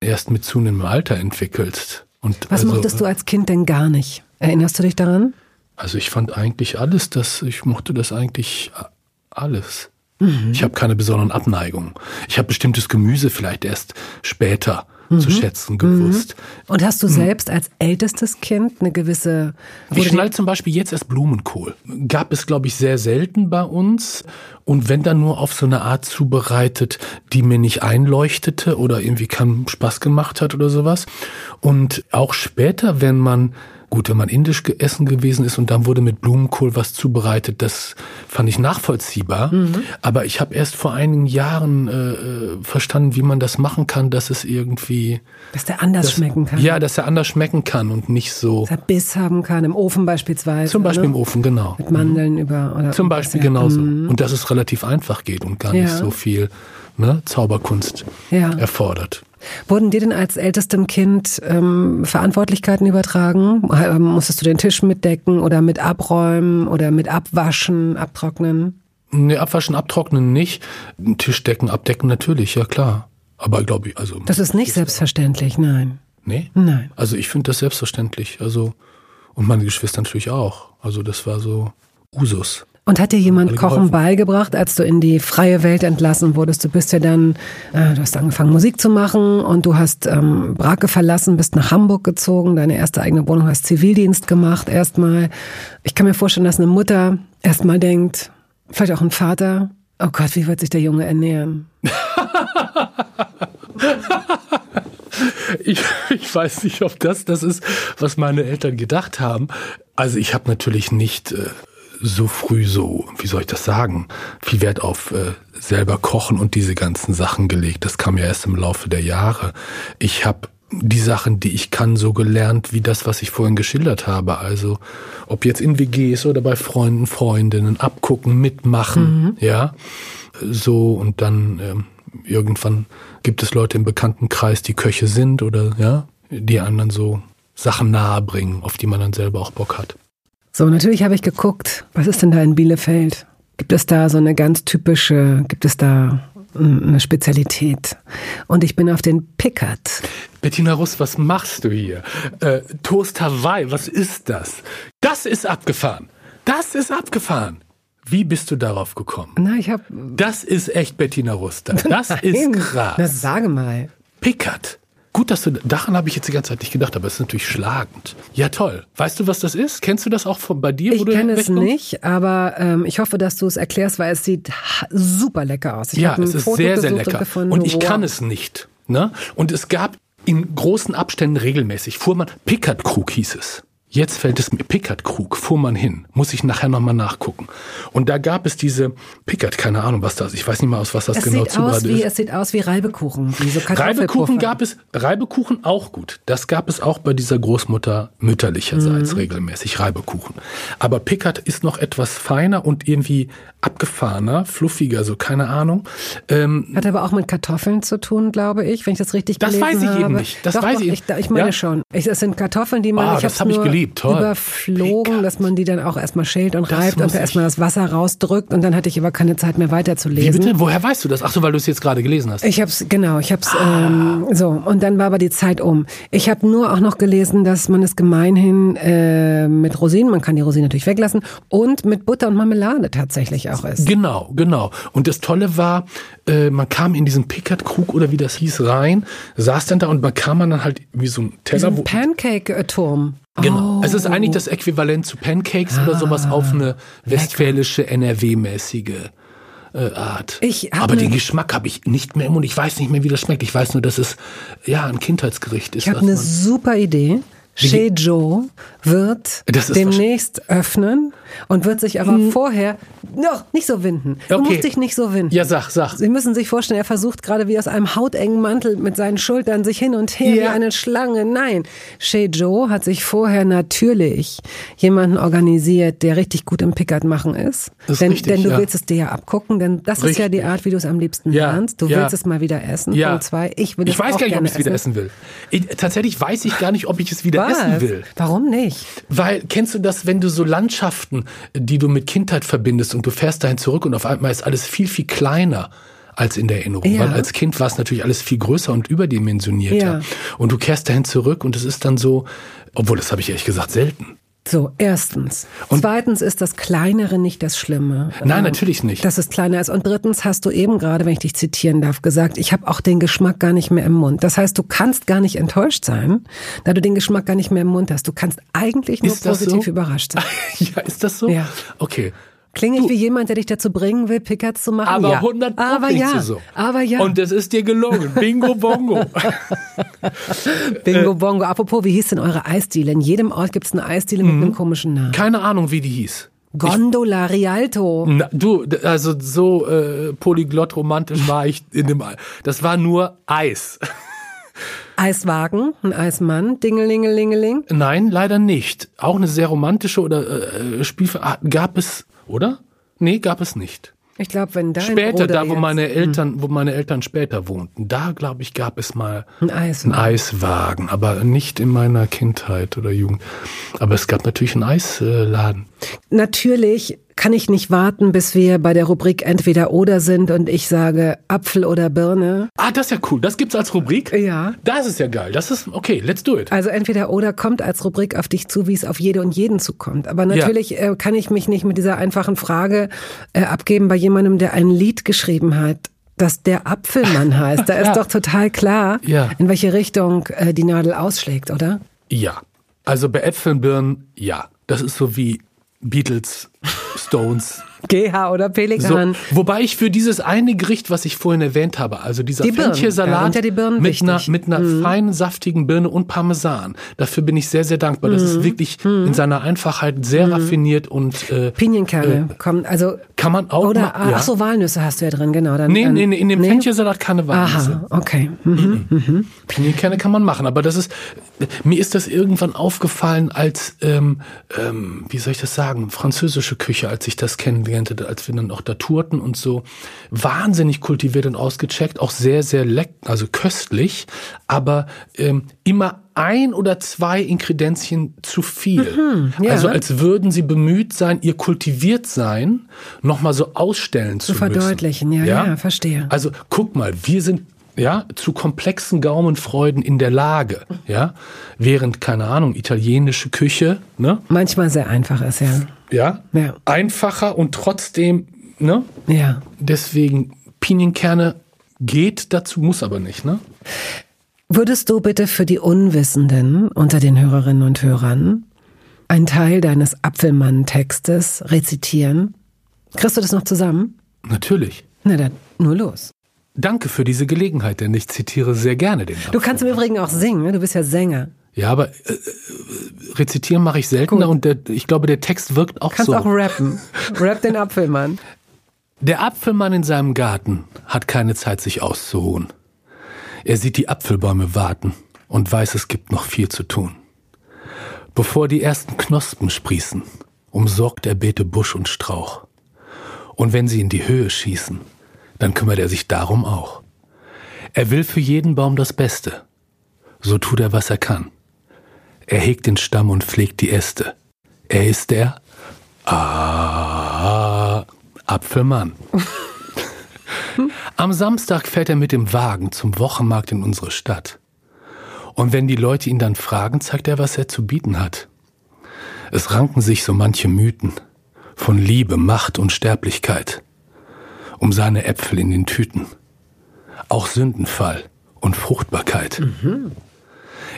Erst mit zunehmendem Alter entwickelst. Und Was also, mochtest du als Kind denn gar nicht? Erinnerst du dich daran? Also ich fand eigentlich alles, das, ich mochte das eigentlich alles. Mhm. Ich habe keine besonderen Abneigungen. Ich habe bestimmtes Gemüse vielleicht erst später mhm. zu schätzen gewusst. Mhm. Und hast du selbst als ältestes Kind eine gewisse... Ich schneide zum Beispiel jetzt erst Blumenkohl. Gab es, glaube ich, sehr selten bei uns. Und wenn dann nur auf so eine Art zubereitet, die mir nicht einleuchtete oder irgendwie keinen Spaß gemacht hat oder sowas. Und auch später, wenn man Gut, wenn man indisch essen gewesen ist und dann wurde mit Blumenkohl was zubereitet, das fand ich nachvollziehbar. Mhm. Aber ich habe erst vor einigen Jahren äh, äh, verstanden, wie man das machen kann, dass es irgendwie... Dass der anders dass, schmecken kann. Ja, dass er anders schmecken kann und nicht so... Dass er Biss haben kann, im Ofen beispielsweise. Zum Beispiel ne? im Ofen, genau. Mit Mandeln mhm. über... Oder Zum Beispiel genauso. Mhm. Und dass es relativ einfach geht und gar ja. nicht so viel ne, Zauberkunst ja. erfordert. Wurden dir denn als ältestem Kind ähm, Verantwortlichkeiten übertragen? Ähm, musstest du den Tisch mitdecken oder mit abräumen oder mit abwaschen, abtrocknen? Nee, abwaschen, abtrocknen nicht. Tisch decken, abdecken natürlich, ja klar. Aber glaube ich, also. Das ist nicht selbstverständlich, nein. Nee? Nein. Also ich finde das selbstverständlich. Also, und meine Geschwister natürlich auch. Also das war so Usus. Und hat dir jemand Kochen beigebracht, als du in die freie Welt entlassen wurdest? Du bist ja dann, äh, du hast angefangen Musik zu machen und du hast ähm, Brake verlassen, bist nach Hamburg gezogen, deine erste eigene Wohnung, hast Zivildienst gemacht erstmal. Ich kann mir vorstellen, dass eine Mutter erstmal denkt, vielleicht auch ein Vater, oh Gott, wie wird sich der Junge ernähren? Ich, ich weiß nicht, ob das das ist, was meine Eltern gedacht haben. Also ich habe natürlich nicht äh, so früh so, wie soll ich das sagen, viel Wert auf äh, selber kochen und diese ganzen Sachen gelegt. Das kam ja erst im Laufe der Jahre. Ich habe die Sachen, die ich kann, so gelernt wie das, was ich vorhin geschildert habe. Also ob jetzt in WGs oder bei Freunden, Freundinnen, abgucken, mitmachen, mhm. ja, so und dann ähm, irgendwann gibt es Leute im Bekanntenkreis, die Köche sind oder ja, die anderen so Sachen nahebringen, auf die man dann selber auch Bock hat. So, natürlich habe ich geguckt, was ist denn da in Bielefeld? Gibt es da so eine ganz typische, gibt es da eine Spezialität. Und ich bin auf den Pickard. Bettina Russ, was machst du hier? Äh, Toast Hawaii, was ist das? Das ist abgefahren. Das ist abgefahren. Wie bist du darauf gekommen? Na, ich habe. Das ist echt Bettina Ruster. Das ist krass. Das sage mal. Pickard. Gut, dass du, daran habe ich jetzt die ganze Zeit nicht gedacht, aber es ist natürlich schlagend. Ja, toll. Weißt du, was das ist? Kennst du das auch von, bei dir? Ich kenne es nicht, aber ähm, ich hoffe, dass du es erklärst, weil es sieht super lecker aus. Ich ja, es ist Foto sehr, sehr lecker. Und, und ich wow. kann es nicht. Ne? Und es gab in großen Abständen regelmäßig, fuhr man, Pickard-Krug hieß es. Jetzt fällt es mir, Pickard-Krug, fuhr man hin. Muss ich nachher nochmal nachgucken. Und da gab es diese Pickard, keine Ahnung, was das ist. Ich weiß nicht mal, aus was das es genau sieht aus wie, ist. Es sieht aus wie Reibekuchen. Wie so Reibekuchen gab es, Reibekuchen auch gut. Das gab es auch bei dieser Großmutter mütterlicherseits mhm. regelmäßig, Reibekuchen. Aber Pickard ist noch etwas feiner und irgendwie abgefahrener, fluffiger, so keine Ahnung. Ähm, Hat aber auch mit Kartoffeln zu tun, glaube ich, wenn ich das richtig das gelesen habe. Das weiß ich eben nicht. Das doch, weiß doch, ich, ich, ich meine ja? schon. Es sind Kartoffeln, die man, oh, ich habe hab ich geliebt. Toll. überflogen, dass man die dann auch erstmal schält und reibt und erstmal das Wasser rausdrückt und dann hatte ich aber keine Zeit mehr weiterzulesen. Wie bitte? Woher weißt du das? Ach so, weil du es jetzt gerade gelesen hast. Ich habe es genau, ich habe es ah. ähm, so und dann war aber die Zeit um. Ich habe nur auch noch gelesen, dass man es gemeinhin äh, mit Rosinen, man kann die Rosinen natürlich weglassen und mit Butter und Marmelade tatsächlich auch isst. Genau, genau. Und das Tolle war, äh, man kam in diesen Pickard-Krug oder wie das hieß rein, saß dann da und man kam dann halt wie so ein Teller. Wie so ein Pancake-Turm. Genau. Oh. Es ist eigentlich das Äquivalent zu Pancakes ah, oder sowas auf eine westfälische, NRW-mäßige äh, Art. Ich Aber ne den Geschmack habe ich nicht mehr im Mund. Ich weiß nicht mehr, wie das schmeckt. Ich weiß nur, dass es ja ein Kindheitsgericht ist. Ich habe eine super Idee. Sheijo wird demnächst öffnen und wird sich aber hm. vorher noch nicht so winden. Du okay. musst dich nicht so winden. Ja, sag, sag. Sie müssen sich vorstellen, er versucht gerade wie aus einem hautengen Mantel mit seinen Schultern sich hin und her ja. wie eine Schlange. Nein, Sheijo hat sich vorher natürlich jemanden organisiert, der richtig gut im Pickard machen ist. Das denn, ist richtig, denn du ja. willst es dir ja abgucken, denn das richtig. ist ja die Art, wie du es am liebsten ja. lernst. Du willst es mal wieder essen. Ja. Und zwei, ich will Ich weiß gar nicht, ob ich es wieder essen will. Ich, tatsächlich weiß ich gar nicht, ob ich es wieder Was? essen will. Warum nicht? Weil, kennst du das, wenn du so Landschaften, die du mit Kindheit verbindest und du fährst dahin zurück und auf einmal ist alles viel, viel kleiner als in der Erinnerung. Ja. Weil als Kind war es natürlich alles viel größer und überdimensionierter. Ja. Und du kehrst dahin zurück und es ist dann so, obwohl das habe ich ehrlich gesagt selten. So, erstens. Und- Zweitens ist das Kleinere nicht das Schlimme. Nein, Ähm, natürlich nicht. Dass es kleiner ist. Und drittens hast du eben gerade, wenn ich dich zitieren darf, gesagt, ich habe auch den Geschmack gar nicht mehr im Mund. Das heißt, du kannst gar nicht enttäuscht sein, da du den Geschmack gar nicht mehr im Mund hast. Du kannst eigentlich nur positiv so? überrascht sein. ja, ist das so? Ja. Okay. Klinge ich wie jemand, der dich dazu bringen will, Pickards zu machen? Aber ja. 100 Aber ja. so. Aber ja. Und es ist dir gelungen. Bingo bongo. Bingo Bongo. Apropos, wie hieß denn eure Eisdiele? In jedem Ort gibt es eine Eisdiele Mhm. mit einem komischen Namen. Keine Ahnung, wie die hieß. Gondola Rialto. Na, du, also so äh, polyglott romantisch war ich in dem. Das war nur Eis. Eiswagen, ein Eismann, Dingelingelingeling. Nein, leider nicht. Auch eine sehr romantische oder äh, ah, gab es, oder? Nee, gab es nicht. Ich glaube, wenn dein Später, Bruder da wo jetzt- meine Eltern, wo meine Eltern später wohnten, da glaube ich, gab es mal Ein einen Eiswagen. Eiswagen, aber nicht in meiner Kindheit oder Jugend. Aber es gab natürlich einen Eisladen. Natürlich kann ich nicht warten, bis wir bei der Rubrik entweder oder sind und ich sage Apfel oder Birne. Ah, das ist ja cool. Das gibt's als Rubrik? Ja. Das ist ja geil. Das ist okay. Let's do it. Also entweder oder kommt als Rubrik auf dich zu, wie es auf jede und jeden zukommt. Aber natürlich äh, kann ich mich nicht mit dieser einfachen Frage äh, abgeben bei jemandem, der ein Lied geschrieben hat. Dass der Apfelmann heißt, da ist Ja. doch total klar, Ja. in welche Richtung äh, die Nadel ausschlägt, oder? Ja. Also bei Äpfeln, Birnen, ja. Das ist so wie Beatles, Stones. GH oder So, Pelikan. wobei ich für dieses eine Gericht, was ich vorhin erwähnt habe, also dieser Die Fenchelsalat ja Birnen mit, einer, mit einer feinen, saftigen Birne und Parmesan, dafür bin ich sehr, sehr dankbar. Das Mhm. ist wirklich in seiner Einfachheit sehr raffiniert und äh, Pinienkerne kommen, also kann man auch oder ma- ah, ja. ach so Walnüsse hast du ja drin, genau. Dann, Nee, dann, nee, nee, in dem nee? Fenchelsalat keine Walnüsse. Aha, okay. Mhm. Pinienkerne kann man machen, aber das ist, mir ist das irgendwann aufgefallen als, ähm, ähm, wie soll ich das sagen, französische Küche, als ich das kennenlernte, als wir dann auch da tourten und so, wahnsinnig kultiviert und ausgecheckt, auch sehr, sehr leck, also köstlich, aber ähm, immer ein oder zwei Inkredenzien zu viel. Mhm, ja. Also als würden sie bemüht sein, ihr kultiviert sein nochmal so ausstellen zu, Zu verdeutlichen, ja, ja, verstehe. Also guck mal, wir sind ja, zu komplexen Gaumenfreuden in der Lage, ja, während, keine Ahnung, italienische Küche, ne, Manchmal sehr einfach ist, ja. ja, Ja. einfacher und trotzdem, ne, Ja. deswegen Pinienkerne geht dazu, muss aber nicht, ne? Würdest du bitte für die Unwissenden unter den Hörerinnen und Hörern einen Teil deines Apfelmann-Textes rezitieren? Kriegst du das noch zusammen? Natürlich. Na dann, nur los. Danke für diese Gelegenheit, denn ich zitiere sehr gerne den Du kannst im Übrigen auch singen, ne? du bist ja Sänger. Ja, aber äh, äh, rezitieren mache ich seltener und der, ich glaube, der Text wirkt auch Kannst so. auch rappen. Rap den Apfelmann. Der Apfelmann in seinem Garten hat keine Zeit, sich auszuruhen. Er sieht die Apfelbäume warten und weiß, es gibt noch viel zu tun. Bevor die ersten Knospen sprießen, umsorgt er Beete Busch und Strauch. Und wenn sie in die Höhe schießen, dann kümmert er sich darum auch. Er will für jeden Baum das Beste. So tut er, was er kann. Er hegt den Stamm und pflegt die Äste. Er ist der Ah, Apfelmann. Am Samstag fährt er mit dem Wagen zum Wochenmarkt in unsere Stadt. Und wenn die Leute ihn dann fragen, zeigt er, was er zu bieten hat. Es ranken sich so manche Mythen von Liebe, Macht und Sterblichkeit um seine Äpfel in den Tüten. Auch Sündenfall und Fruchtbarkeit.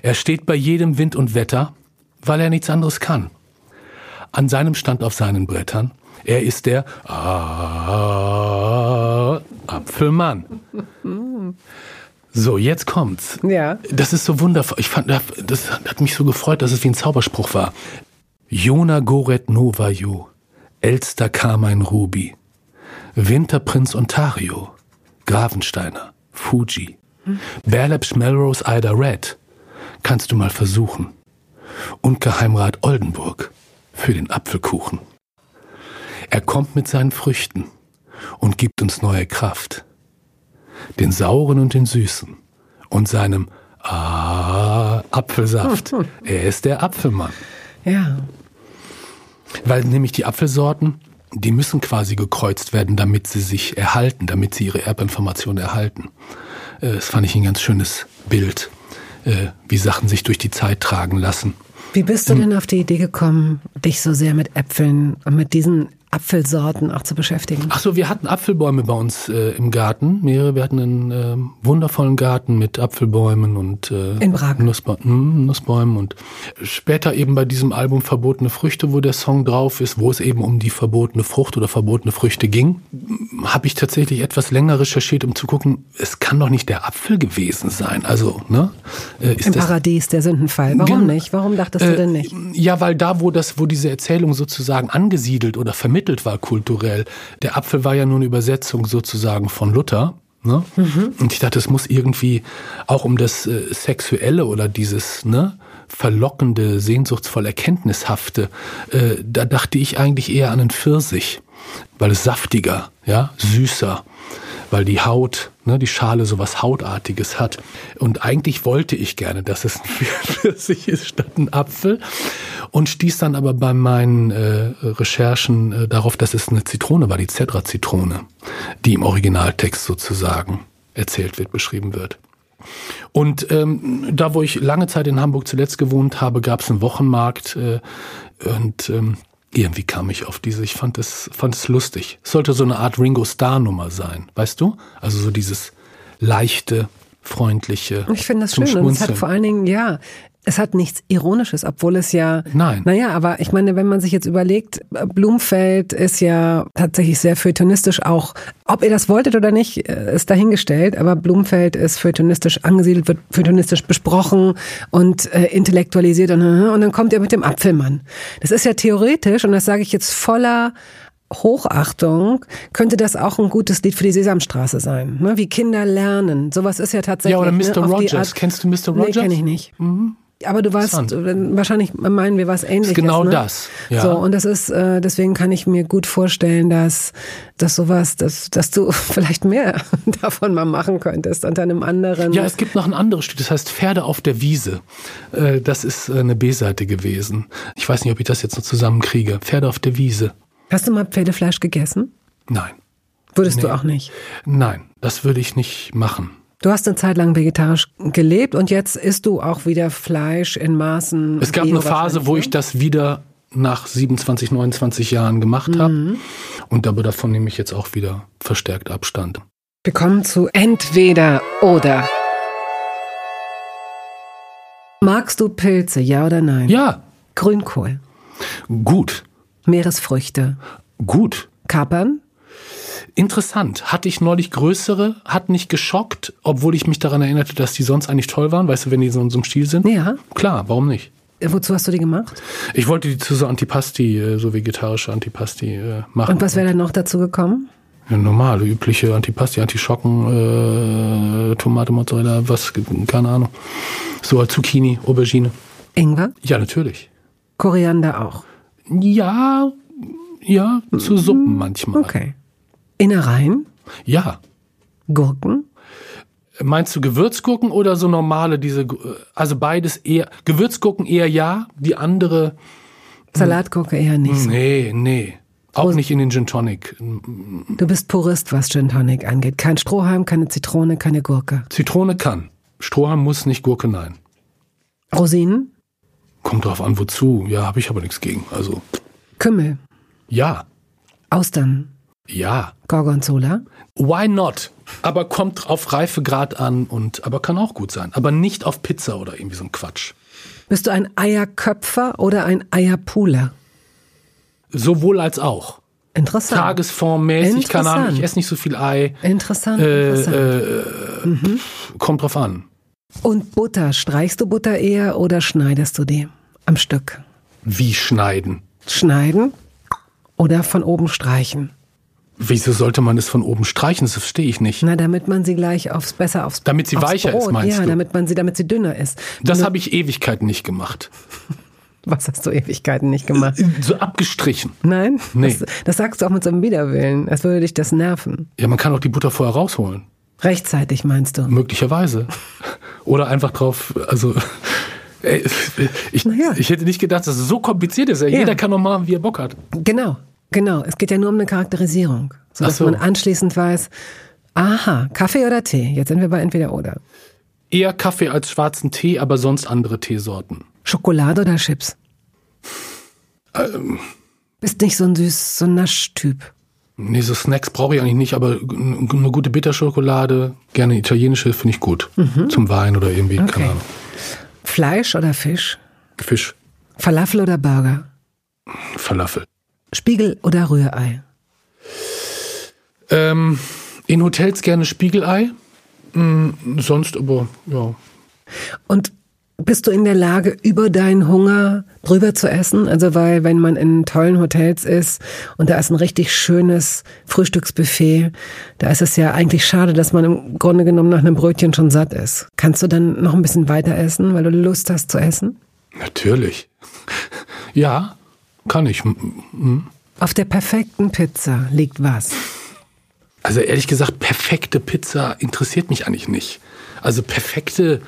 Er steht bei jedem Wind und Wetter, weil er nichts anderes kann. An seinem Stand auf seinen Brettern. Er ist der ah, Apfelmann. So, jetzt kommt's. Ja. Das ist so wundervoll. Ich fand, das hat mich so gefreut, dass es wie ein Zauberspruch war. Jona Goret Nova Jo, Elster Carmine Ruby, Winterprinz Ontario, Gravensteiner, Fuji, Berlepsch Melrose Ida Red. Kannst du mal versuchen. Und Geheimrat Oldenburg für den Apfelkuchen. Er kommt mit seinen Früchten und gibt uns neue Kraft. Den sauren und den süßen und seinem ah, Apfelsaft. Er ist der Apfelmann. Ja. Weil nämlich die Apfelsorten, die müssen quasi gekreuzt werden, damit sie sich erhalten, damit sie ihre Erbinformation erhalten. Äh, Das fand ich ein ganz schönes Bild, äh, wie Sachen sich durch die Zeit tragen lassen. Wie bist du denn auf die Idee gekommen, dich so sehr mit Äpfeln und mit diesen Apfelsorten auch zu beschäftigen? Ach so, wir hatten Apfelbäume bei uns äh, im Garten, mehrere. Wir hatten einen ähm, wundervollen Garten mit Apfelbäumen und äh, In Prag. Nussba mm, Nussbäumen und später eben bei diesem Album Verbotene Früchte, wo der Song drauf ist, wo es eben um die verbotene Frucht oder verbotene Früchte ging, habe ich tatsächlich etwas länger recherchiert, um zu gucken, es kann doch nicht der Apfel gewesen sein. Also, ne? Äh, ist Im das Paradies, der Sündenfall. Warum Gen- nicht? Warum dachtest du denn nicht? ja, weil da, wo das, wo diese Erzählung sozusagen angesiedelt oder vermittelt war kulturell, der Apfel war ja nur eine Übersetzung sozusagen von Luther. Ne? Und ich dachte, es muss irgendwie auch um das äh, Sexuelle oder dieses ne, verlockende, sehnsuchtsvoll Erkenntnishafte, äh, da dachte ich eigentlich eher an einen Pfirsich, weil es saftiger, ja, süßer, weil die Haut, ne, die Schale sowas Hautartiges hat. Und eigentlich wollte ich gerne, dass es ein Pfirsich ist statt ein Apfel. Und stieß dann aber bei meinen äh, Recherchen äh, darauf, dass es eine Zitrone war, die Cedra-Zitrone, die im Originaltext sozusagen erzählt wird, beschrieben wird. Und ähm, da, wo ich lange Zeit in Hamburg zuletzt gewohnt habe, gab es einen Wochenmarkt äh, und ähm, irgendwie kam ich auf diese, ich fand es, fand es lustig. Es sollte so eine Art Ringo Starr-Nummer sein, weißt du? Also so dieses leichte, freundliche. Ich finde das schön. Und es hat Schmunzeln. vor allen Dingen, ja, es hat nichts Ironisches, obwohl es ja. Nein. Naja, aber ich meine, wenn man sich jetzt überlegt, Blumfeld ist ja tatsächlich sehr feuilletonistisch auch. Ob ihr das wolltet oder nicht, äh, ist dahingestellt, aber Blumfeld ist feuilletonistisch angesiedelt, wird feuilletonistisch besprochen und äh, intellektualisiert und, und dann kommt ihr mit dem Apfelmann. Das ist ja theoretisch, und das sage ich jetzt voller Hochachtung, könnte das auch ein gutes Lied für die Sesamstraße sein. Ne? Wie Kinder lernen. Sowas ist ja tatsächlich. Ja, oder ne, Mr. die Rogers. Kennst du Mr. Nee, Rogers? kenne ich nicht. Aber du warst, wahrscheinlich meinen wir was ähnliches. Genau ne? das. Ja. So, und das ist, äh, deswegen kann ich mir gut vorstellen, dass, dass sowas, dass, dass du vielleicht mehr davon mal machen könntest unter einem anderen. Ja, es gibt noch ein anderes Stück, das heißt Pferde auf der Wiese. Äh, das ist äh, eine B-Seite gewesen. Ich weiß nicht, ob ich das jetzt noch zusammenkriege. Pferde auf der Wiese. Hast du mal Pferdefleisch gegessen? Nein. Würdest Nee. du auch nicht? Nein, das würde ich nicht machen. Du hast eine Zeit lang vegetarisch gelebt und jetzt isst du auch wieder Fleisch in Maßen. Es gab eine Phase, wo ich das wieder nach 27, 29 Jahren gemacht Mhm. habe. Und aber davon nehme ich jetzt auch wieder verstärkt Abstand. Wir kommen zu entweder oder. Magst du Pilze, ja oder nein? Ja, Grünkohl, gut, Meeresfrüchte, gut. Kapern, Interessant. Hatte ich neulich größere, hat nicht geschockt, obwohl ich mich daran erinnerte, dass die sonst eigentlich toll waren. Weißt du, wenn die so in so einem Stil sind? Ja. Klar, warum nicht? Äh, Wozu hast du die gemacht? Ich wollte die zu so Antipasti, äh, so vegetarische Antipasti äh, machen. Und was wäre dann noch dazu gekommen? Ja, normale, übliche Antipasti, Antischocken, äh, Tomate, Mozzarella, was, keine Ahnung. So Zucchini, Aubergine. Ingwer, Ja, natürlich. Koriander auch. Ja, ja, zu Suppen manchmal. Okay. Innereien, Ja. Gurken, Meinst du Gewürzgurken oder so normale, diese, also beides eher, Gewürzgurken eher ja, die andere, Salatgurke eher nicht. nee, nee. Auch nicht in den Gin Tonic. Du bist Purist, was Gin Tonic angeht. Kein Strohhalm, keine Zitrone, keine Gurke. Zitrone kann. Strohhalm muss nicht, Gurke nein. Rosinen, Kommt drauf an, wozu. Ja, habe ich aber nichts gegen. Also, Kümmel, ja, Austern, ja. Gorgonzola, Why not? Aber kommt auf Reifegrad an und, aber kann auch gut sein. Aber nicht auf Pizza oder irgendwie so ein Quatsch. Bist du ein Eierköpfer oder ein Eierpuler? Sowohl als auch. Interessant. Tagesformmäßig, keine Ahnung, ich Interessant. esse nicht so viel Ei. Interessant, Äh, interessant. äh, Kommt drauf an. Und Butter, streichst du Butter eher oder schneidest du die am Stück? Wie schneiden? Schneiden oder von oben streichen? Wieso sollte man es von oben streichen? Das verstehe ich nicht. Na, damit man sie gleich aufs besser aufs Damit sie aufs weicher Brot. ist, meinst ja, du? damit man sie, damit sie dünner ist. Das habe ich Ewigkeiten nicht gemacht. was hast du Ewigkeiten nicht gemacht? So abgestrichen. Nein? Nee. Das, das sagst du auch mit so einem Widerwillen. als würde dich das nerven. Ja, man kann auch die Butter vorher rausholen. Rechtzeitig meinst du? Möglicherweise. Oder einfach drauf, also. ey, Ich, Naja. ich hätte nicht gedacht, dass es so kompliziert ist. Ja, Jeder kann noch machen, wie er Bock hat. Genau, genau. Es geht ja nur um eine Charakterisierung. Sodass so. man anschließend weiß, aha, Kaffee oder Tee? Jetzt sind wir bei entweder oder. Eher Kaffee als schwarzen Tee, aber sonst andere Teesorten. Schokolade oder Chips? Ähm. Bist nicht so ein süß, so ein Naschtyp. Nee, so Snacks brauche ich eigentlich nicht, aber eine gute Bitterschokolade, gerne italienische, finde ich gut. Zum Wein oder irgendwie, Mhm. Okay. keine Ahnung. Fleisch oder Fisch? Fisch, Falafel oder Burger? Falafel. Spiegel oder Rührei? Ähm, in Hotels gerne Spiegelei. Mm, sonst aber, ja. Und bist du in der Lage, über deinen Hunger drüber zu essen? Also, weil, wenn man in tollen Hotels ist und da ist ein richtig schönes Frühstücksbuffet, da ist es ja eigentlich schade, dass man im Grunde genommen nach einem Brötchen schon satt ist. Kannst du dann noch ein bisschen weiter essen, weil du Lust hast zu essen? Natürlich. Ja, kann ich. Mm. Auf der perfekten Pizza liegt was? Also ehrlich gesagt, perfekte Pizza interessiert mich eigentlich nicht. Also perfekte,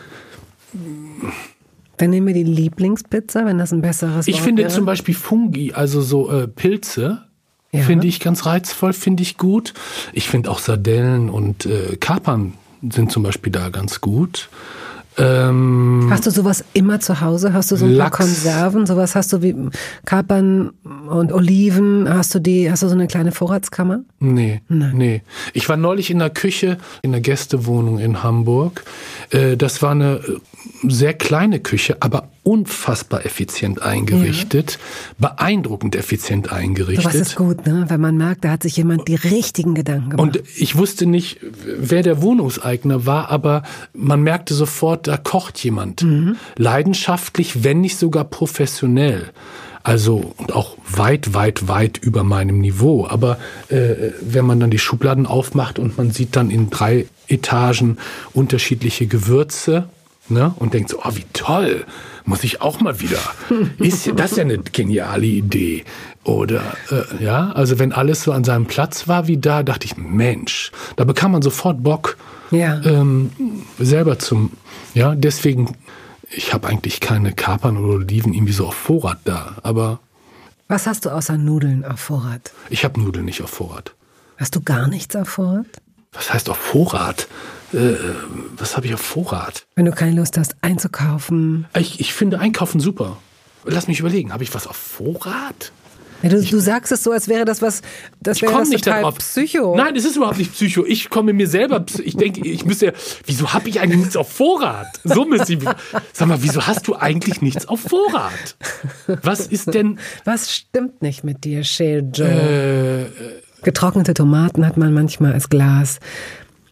Dann nehmen wir die Lieblingspizza, wenn das ein besseres ich Wort finde wäre. zum Beispiel Fungi, also so äh, Pilze, Ja. finde ich ganz reizvoll, finde ich gut. Ich finde auch Sardellen und äh, Kapern sind zum Beispiel da ganz gut. Ähm, Hast du sowas immer zu Hause? Hast du so ein Lachs. paar Konserven? Sowas hast du wie Kapern und Oliven? Hast du die, hast du so eine kleine Vorratskammer? Nee, nee. Ich war neulich in der Küche in der Gästewohnung in Hamburg. Äh, Das war eine äh, sehr kleine Küche, aber unfassbar effizient eingerichtet, beeindruckend effizient eingerichtet. Sowas ist gut, ne? Weil man merkt, da hat sich jemand die richtigen Gedanken gemacht. Und ich wusste nicht, wer der Wohnungseigner war, aber man merkte sofort, da kocht jemand. Leidenschaftlich, wenn nicht sogar professionell. Also und auch weit, weit, weit über meinem Niveau. Aber äh, wenn man dann die Schubladen aufmacht und man sieht dann in drei Etagen unterschiedliche Gewürze, Ne? Und denkt so, oh, wie toll, muss ich auch mal wieder. Ist das ja eine geniale Idee. Oder äh, ja, also wenn alles so an seinem Platz war wie da, dachte ich, Mensch, da bekam man sofort Bock, Ja. ähm, selber zum, ja, deswegen, ich habe eigentlich keine Kapern oder Oliven irgendwie so auf Vorrat da, aber Was hast du außer Nudeln auf Vorrat? ich habe Nudeln nicht auf Vorrat. Hast du gar nichts auf Vorrat? Was heißt auf Vorrat? Äh, was habe ich auf Vorrat? Wenn du keine Lust hast einzukaufen. Ich, ich finde Einkaufen super. Lass mich überlegen, habe ich was auf Vorrat? Ja, du, du sagst es so, als wäre das was, das Ich wäre komme das nicht total darauf. Psycho. Nein, es ist überhaupt nicht Psycho. Ich komme mir selber. Ich denke, ich müsste ja. Wieso habe ich eigentlich nichts auf Vorrat? So müsste ich. Sag mal, wieso hast du eigentlich nichts auf Vorrat? Was ist denn? Was stimmt nicht mit dir, Shale Joe? Äh, Getrocknete Tomaten hat man manchmal als Glas.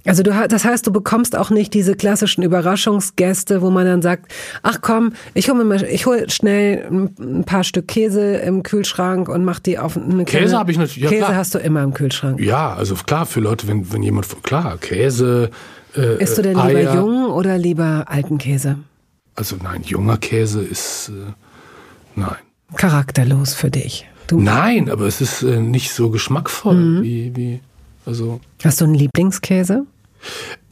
Also du, das heißt, du bekommst auch nicht diese klassischen Überraschungsgäste, wo man dann sagt, ach komm, ich hole mir ich hol schnell ein paar Stück Käse im Kühlschrank und mach die auf eine Käse habe ich natürlich- ja, Käse klar. hast du immer im Kühlschrank. ja, also klar, für Leute, wenn, wenn jemand. Klar, Käse. Äh, Isst du denn lieber Eier. jungen oder lieber alten Käse? Also nein, junger Käse ist. Äh, nein. Charakterlos für dich. Du, Nein, aber es ist äh, nicht so geschmackvoll Mhm. wie, wie. Also. hast du einen Lieblingskäse?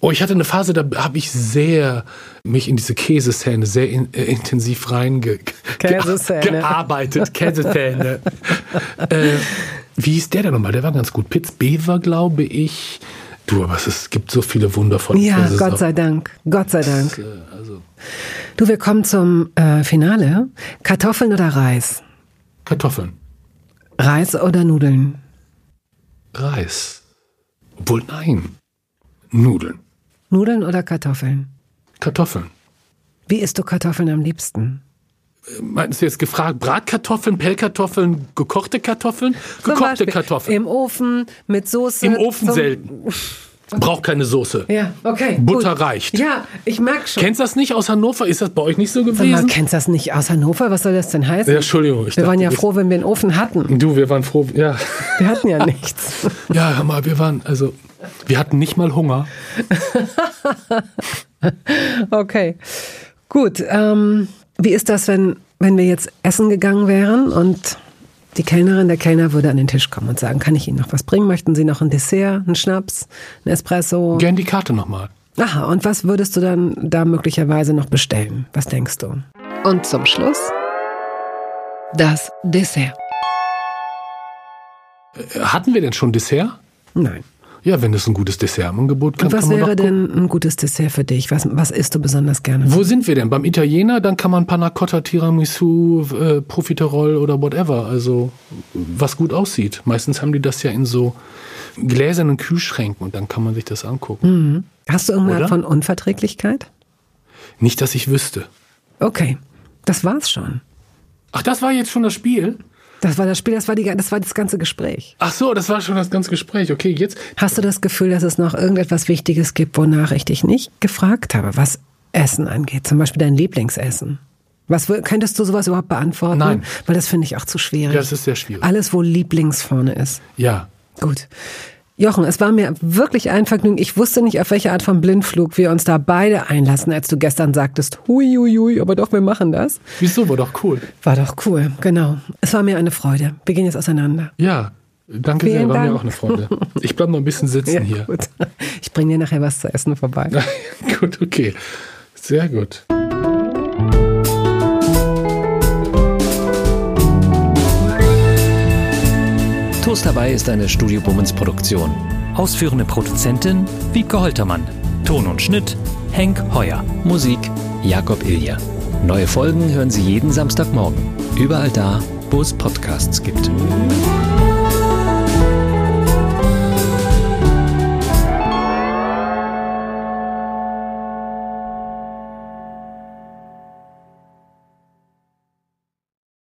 Oh, ich hatte eine Phase, da habe ich sehr mich in diese Käseszähne sehr in, äh, intensiv reinge Käseszähne. ge gearbeitet. Käseszähne. äh, wie hieß der denn nochmal? Der war ganz gut. Pitz Bever, glaube ich. Du, aber es, ist, es gibt so viele wundervolle Ja, Käses. Gott sei Dank. Gott sei Dank. Also Du, wir kommen zum äh, Finale. Kartoffeln oder Reis? Kartoffeln, Reis oder Nudeln? Reis. Obwohl, nein. Nudeln, Nudeln oder Kartoffeln? Kartoffeln. Wie isst du Kartoffeln am liebsten? Meinst du jetzt gefragt, Bratkartoffeln, Pellkartoffeln, gekochte Kartoffeln? Gekochte Kartoffeln. Im Ofen mit Soße. Im Ofen selten. Braucht keine Soße. Ja, okay. Butter gut. reicht. Ja, ich merke schon. Kennst du das nicht aus Hannover? Ist das bei euch nicht so Sag mal, gewesen? kennst du das nicht aus Hannover? Was soll das denn heißen? Ja, Entschuldigung. Ich wir waren ja froh, wenn wir einen Ofen hatten. Du, wir waren froh. Ja, Wir hatten ja nichts. ja, hör mal, wir waren, also, wir hatten nicht mal Hunger. Okay. Gut. Ähm, wie ist das, wenn, wenn wir jetzt essen gegangen wären und die Kellnerin, der Kellner würde an den Tisch kommen und sagen, kann ich Ihnen noch was bringen? Möchten Sie noch ein Dessert, einen Schnaps, ein Espresso? Gern die Karte nochmal. Aha, und was würdest du dann da möglicherweise noch bestellen? Was denkst du? Und zum Schluss das Dessert. Äh, Hatten wir denn schon Dessert? Nein. Ja, wenn es ein gutes Dessertangebot gibt, Und was wäre denn ein gutes Dessert für dich? Was, was isst du besonders gerne? Wo sind wir denn? Beim Italiener, dann kann man Panna Cotta, Tiramisu, äh, Profiterol oder whatever. Also, was gut aussieht. Meistens haben die das ja in so gläsernen Kühlschränken und dann kann man sich das angucken. Hast du irgendeine Art von Unverträglichkeit? Nicht, dass ich wüsste. Okay, das war's schon. Ach, das war jetzt schon das Spiel? Das war das Spiel, das war, die, das war das ganze Gespräch. Ach so, das war schon das ganze Gespräch. Okay, jetzt. Hast du das Gefühl, dass es noch irgendetwas Wichtiges gibt, wonach ich dich nicht gefragt habe, was Essen angeht? Zum Beispiel dein Lieblingsessen. Was könntest du sowas überhaupt beantworten? Nein. Weil das finde ich auch zu schwierig. Ja, das ist sehr schwierig. Alles, wo Lieblings vorne ist. Ja. Gut. Jochen, es war mir wirklich ein Vergnügen. Ich wusste nicht, auf welche Art von Blindflug wir uns da beide einlassen, als du gestern sagtest, hui, hui, hui, aber doch, wir machen das. Wieso? War doch cool. War doch cool, genau. Es war mir eine Freude. Wir gehen jetzt auseinander. Ja. Danke Vielen sehr, war mir Dank. auch eine Freude. Ich bleib noch ein bisschen sitzen hier. gut. Ich bringe dir nachher was zu essen vorbei. gut, okay. Sehr gut. Toast dabei ist eine Studio Bummens Produktion. Ausführende Produzentin Wiebke Holtermann. Ton und Schnitt Henk Heuer. Musik Jakob Ilja. Neue Folgen hören Sie jeden Samstagmorgen. Überall da, wo es Podcasts gibt.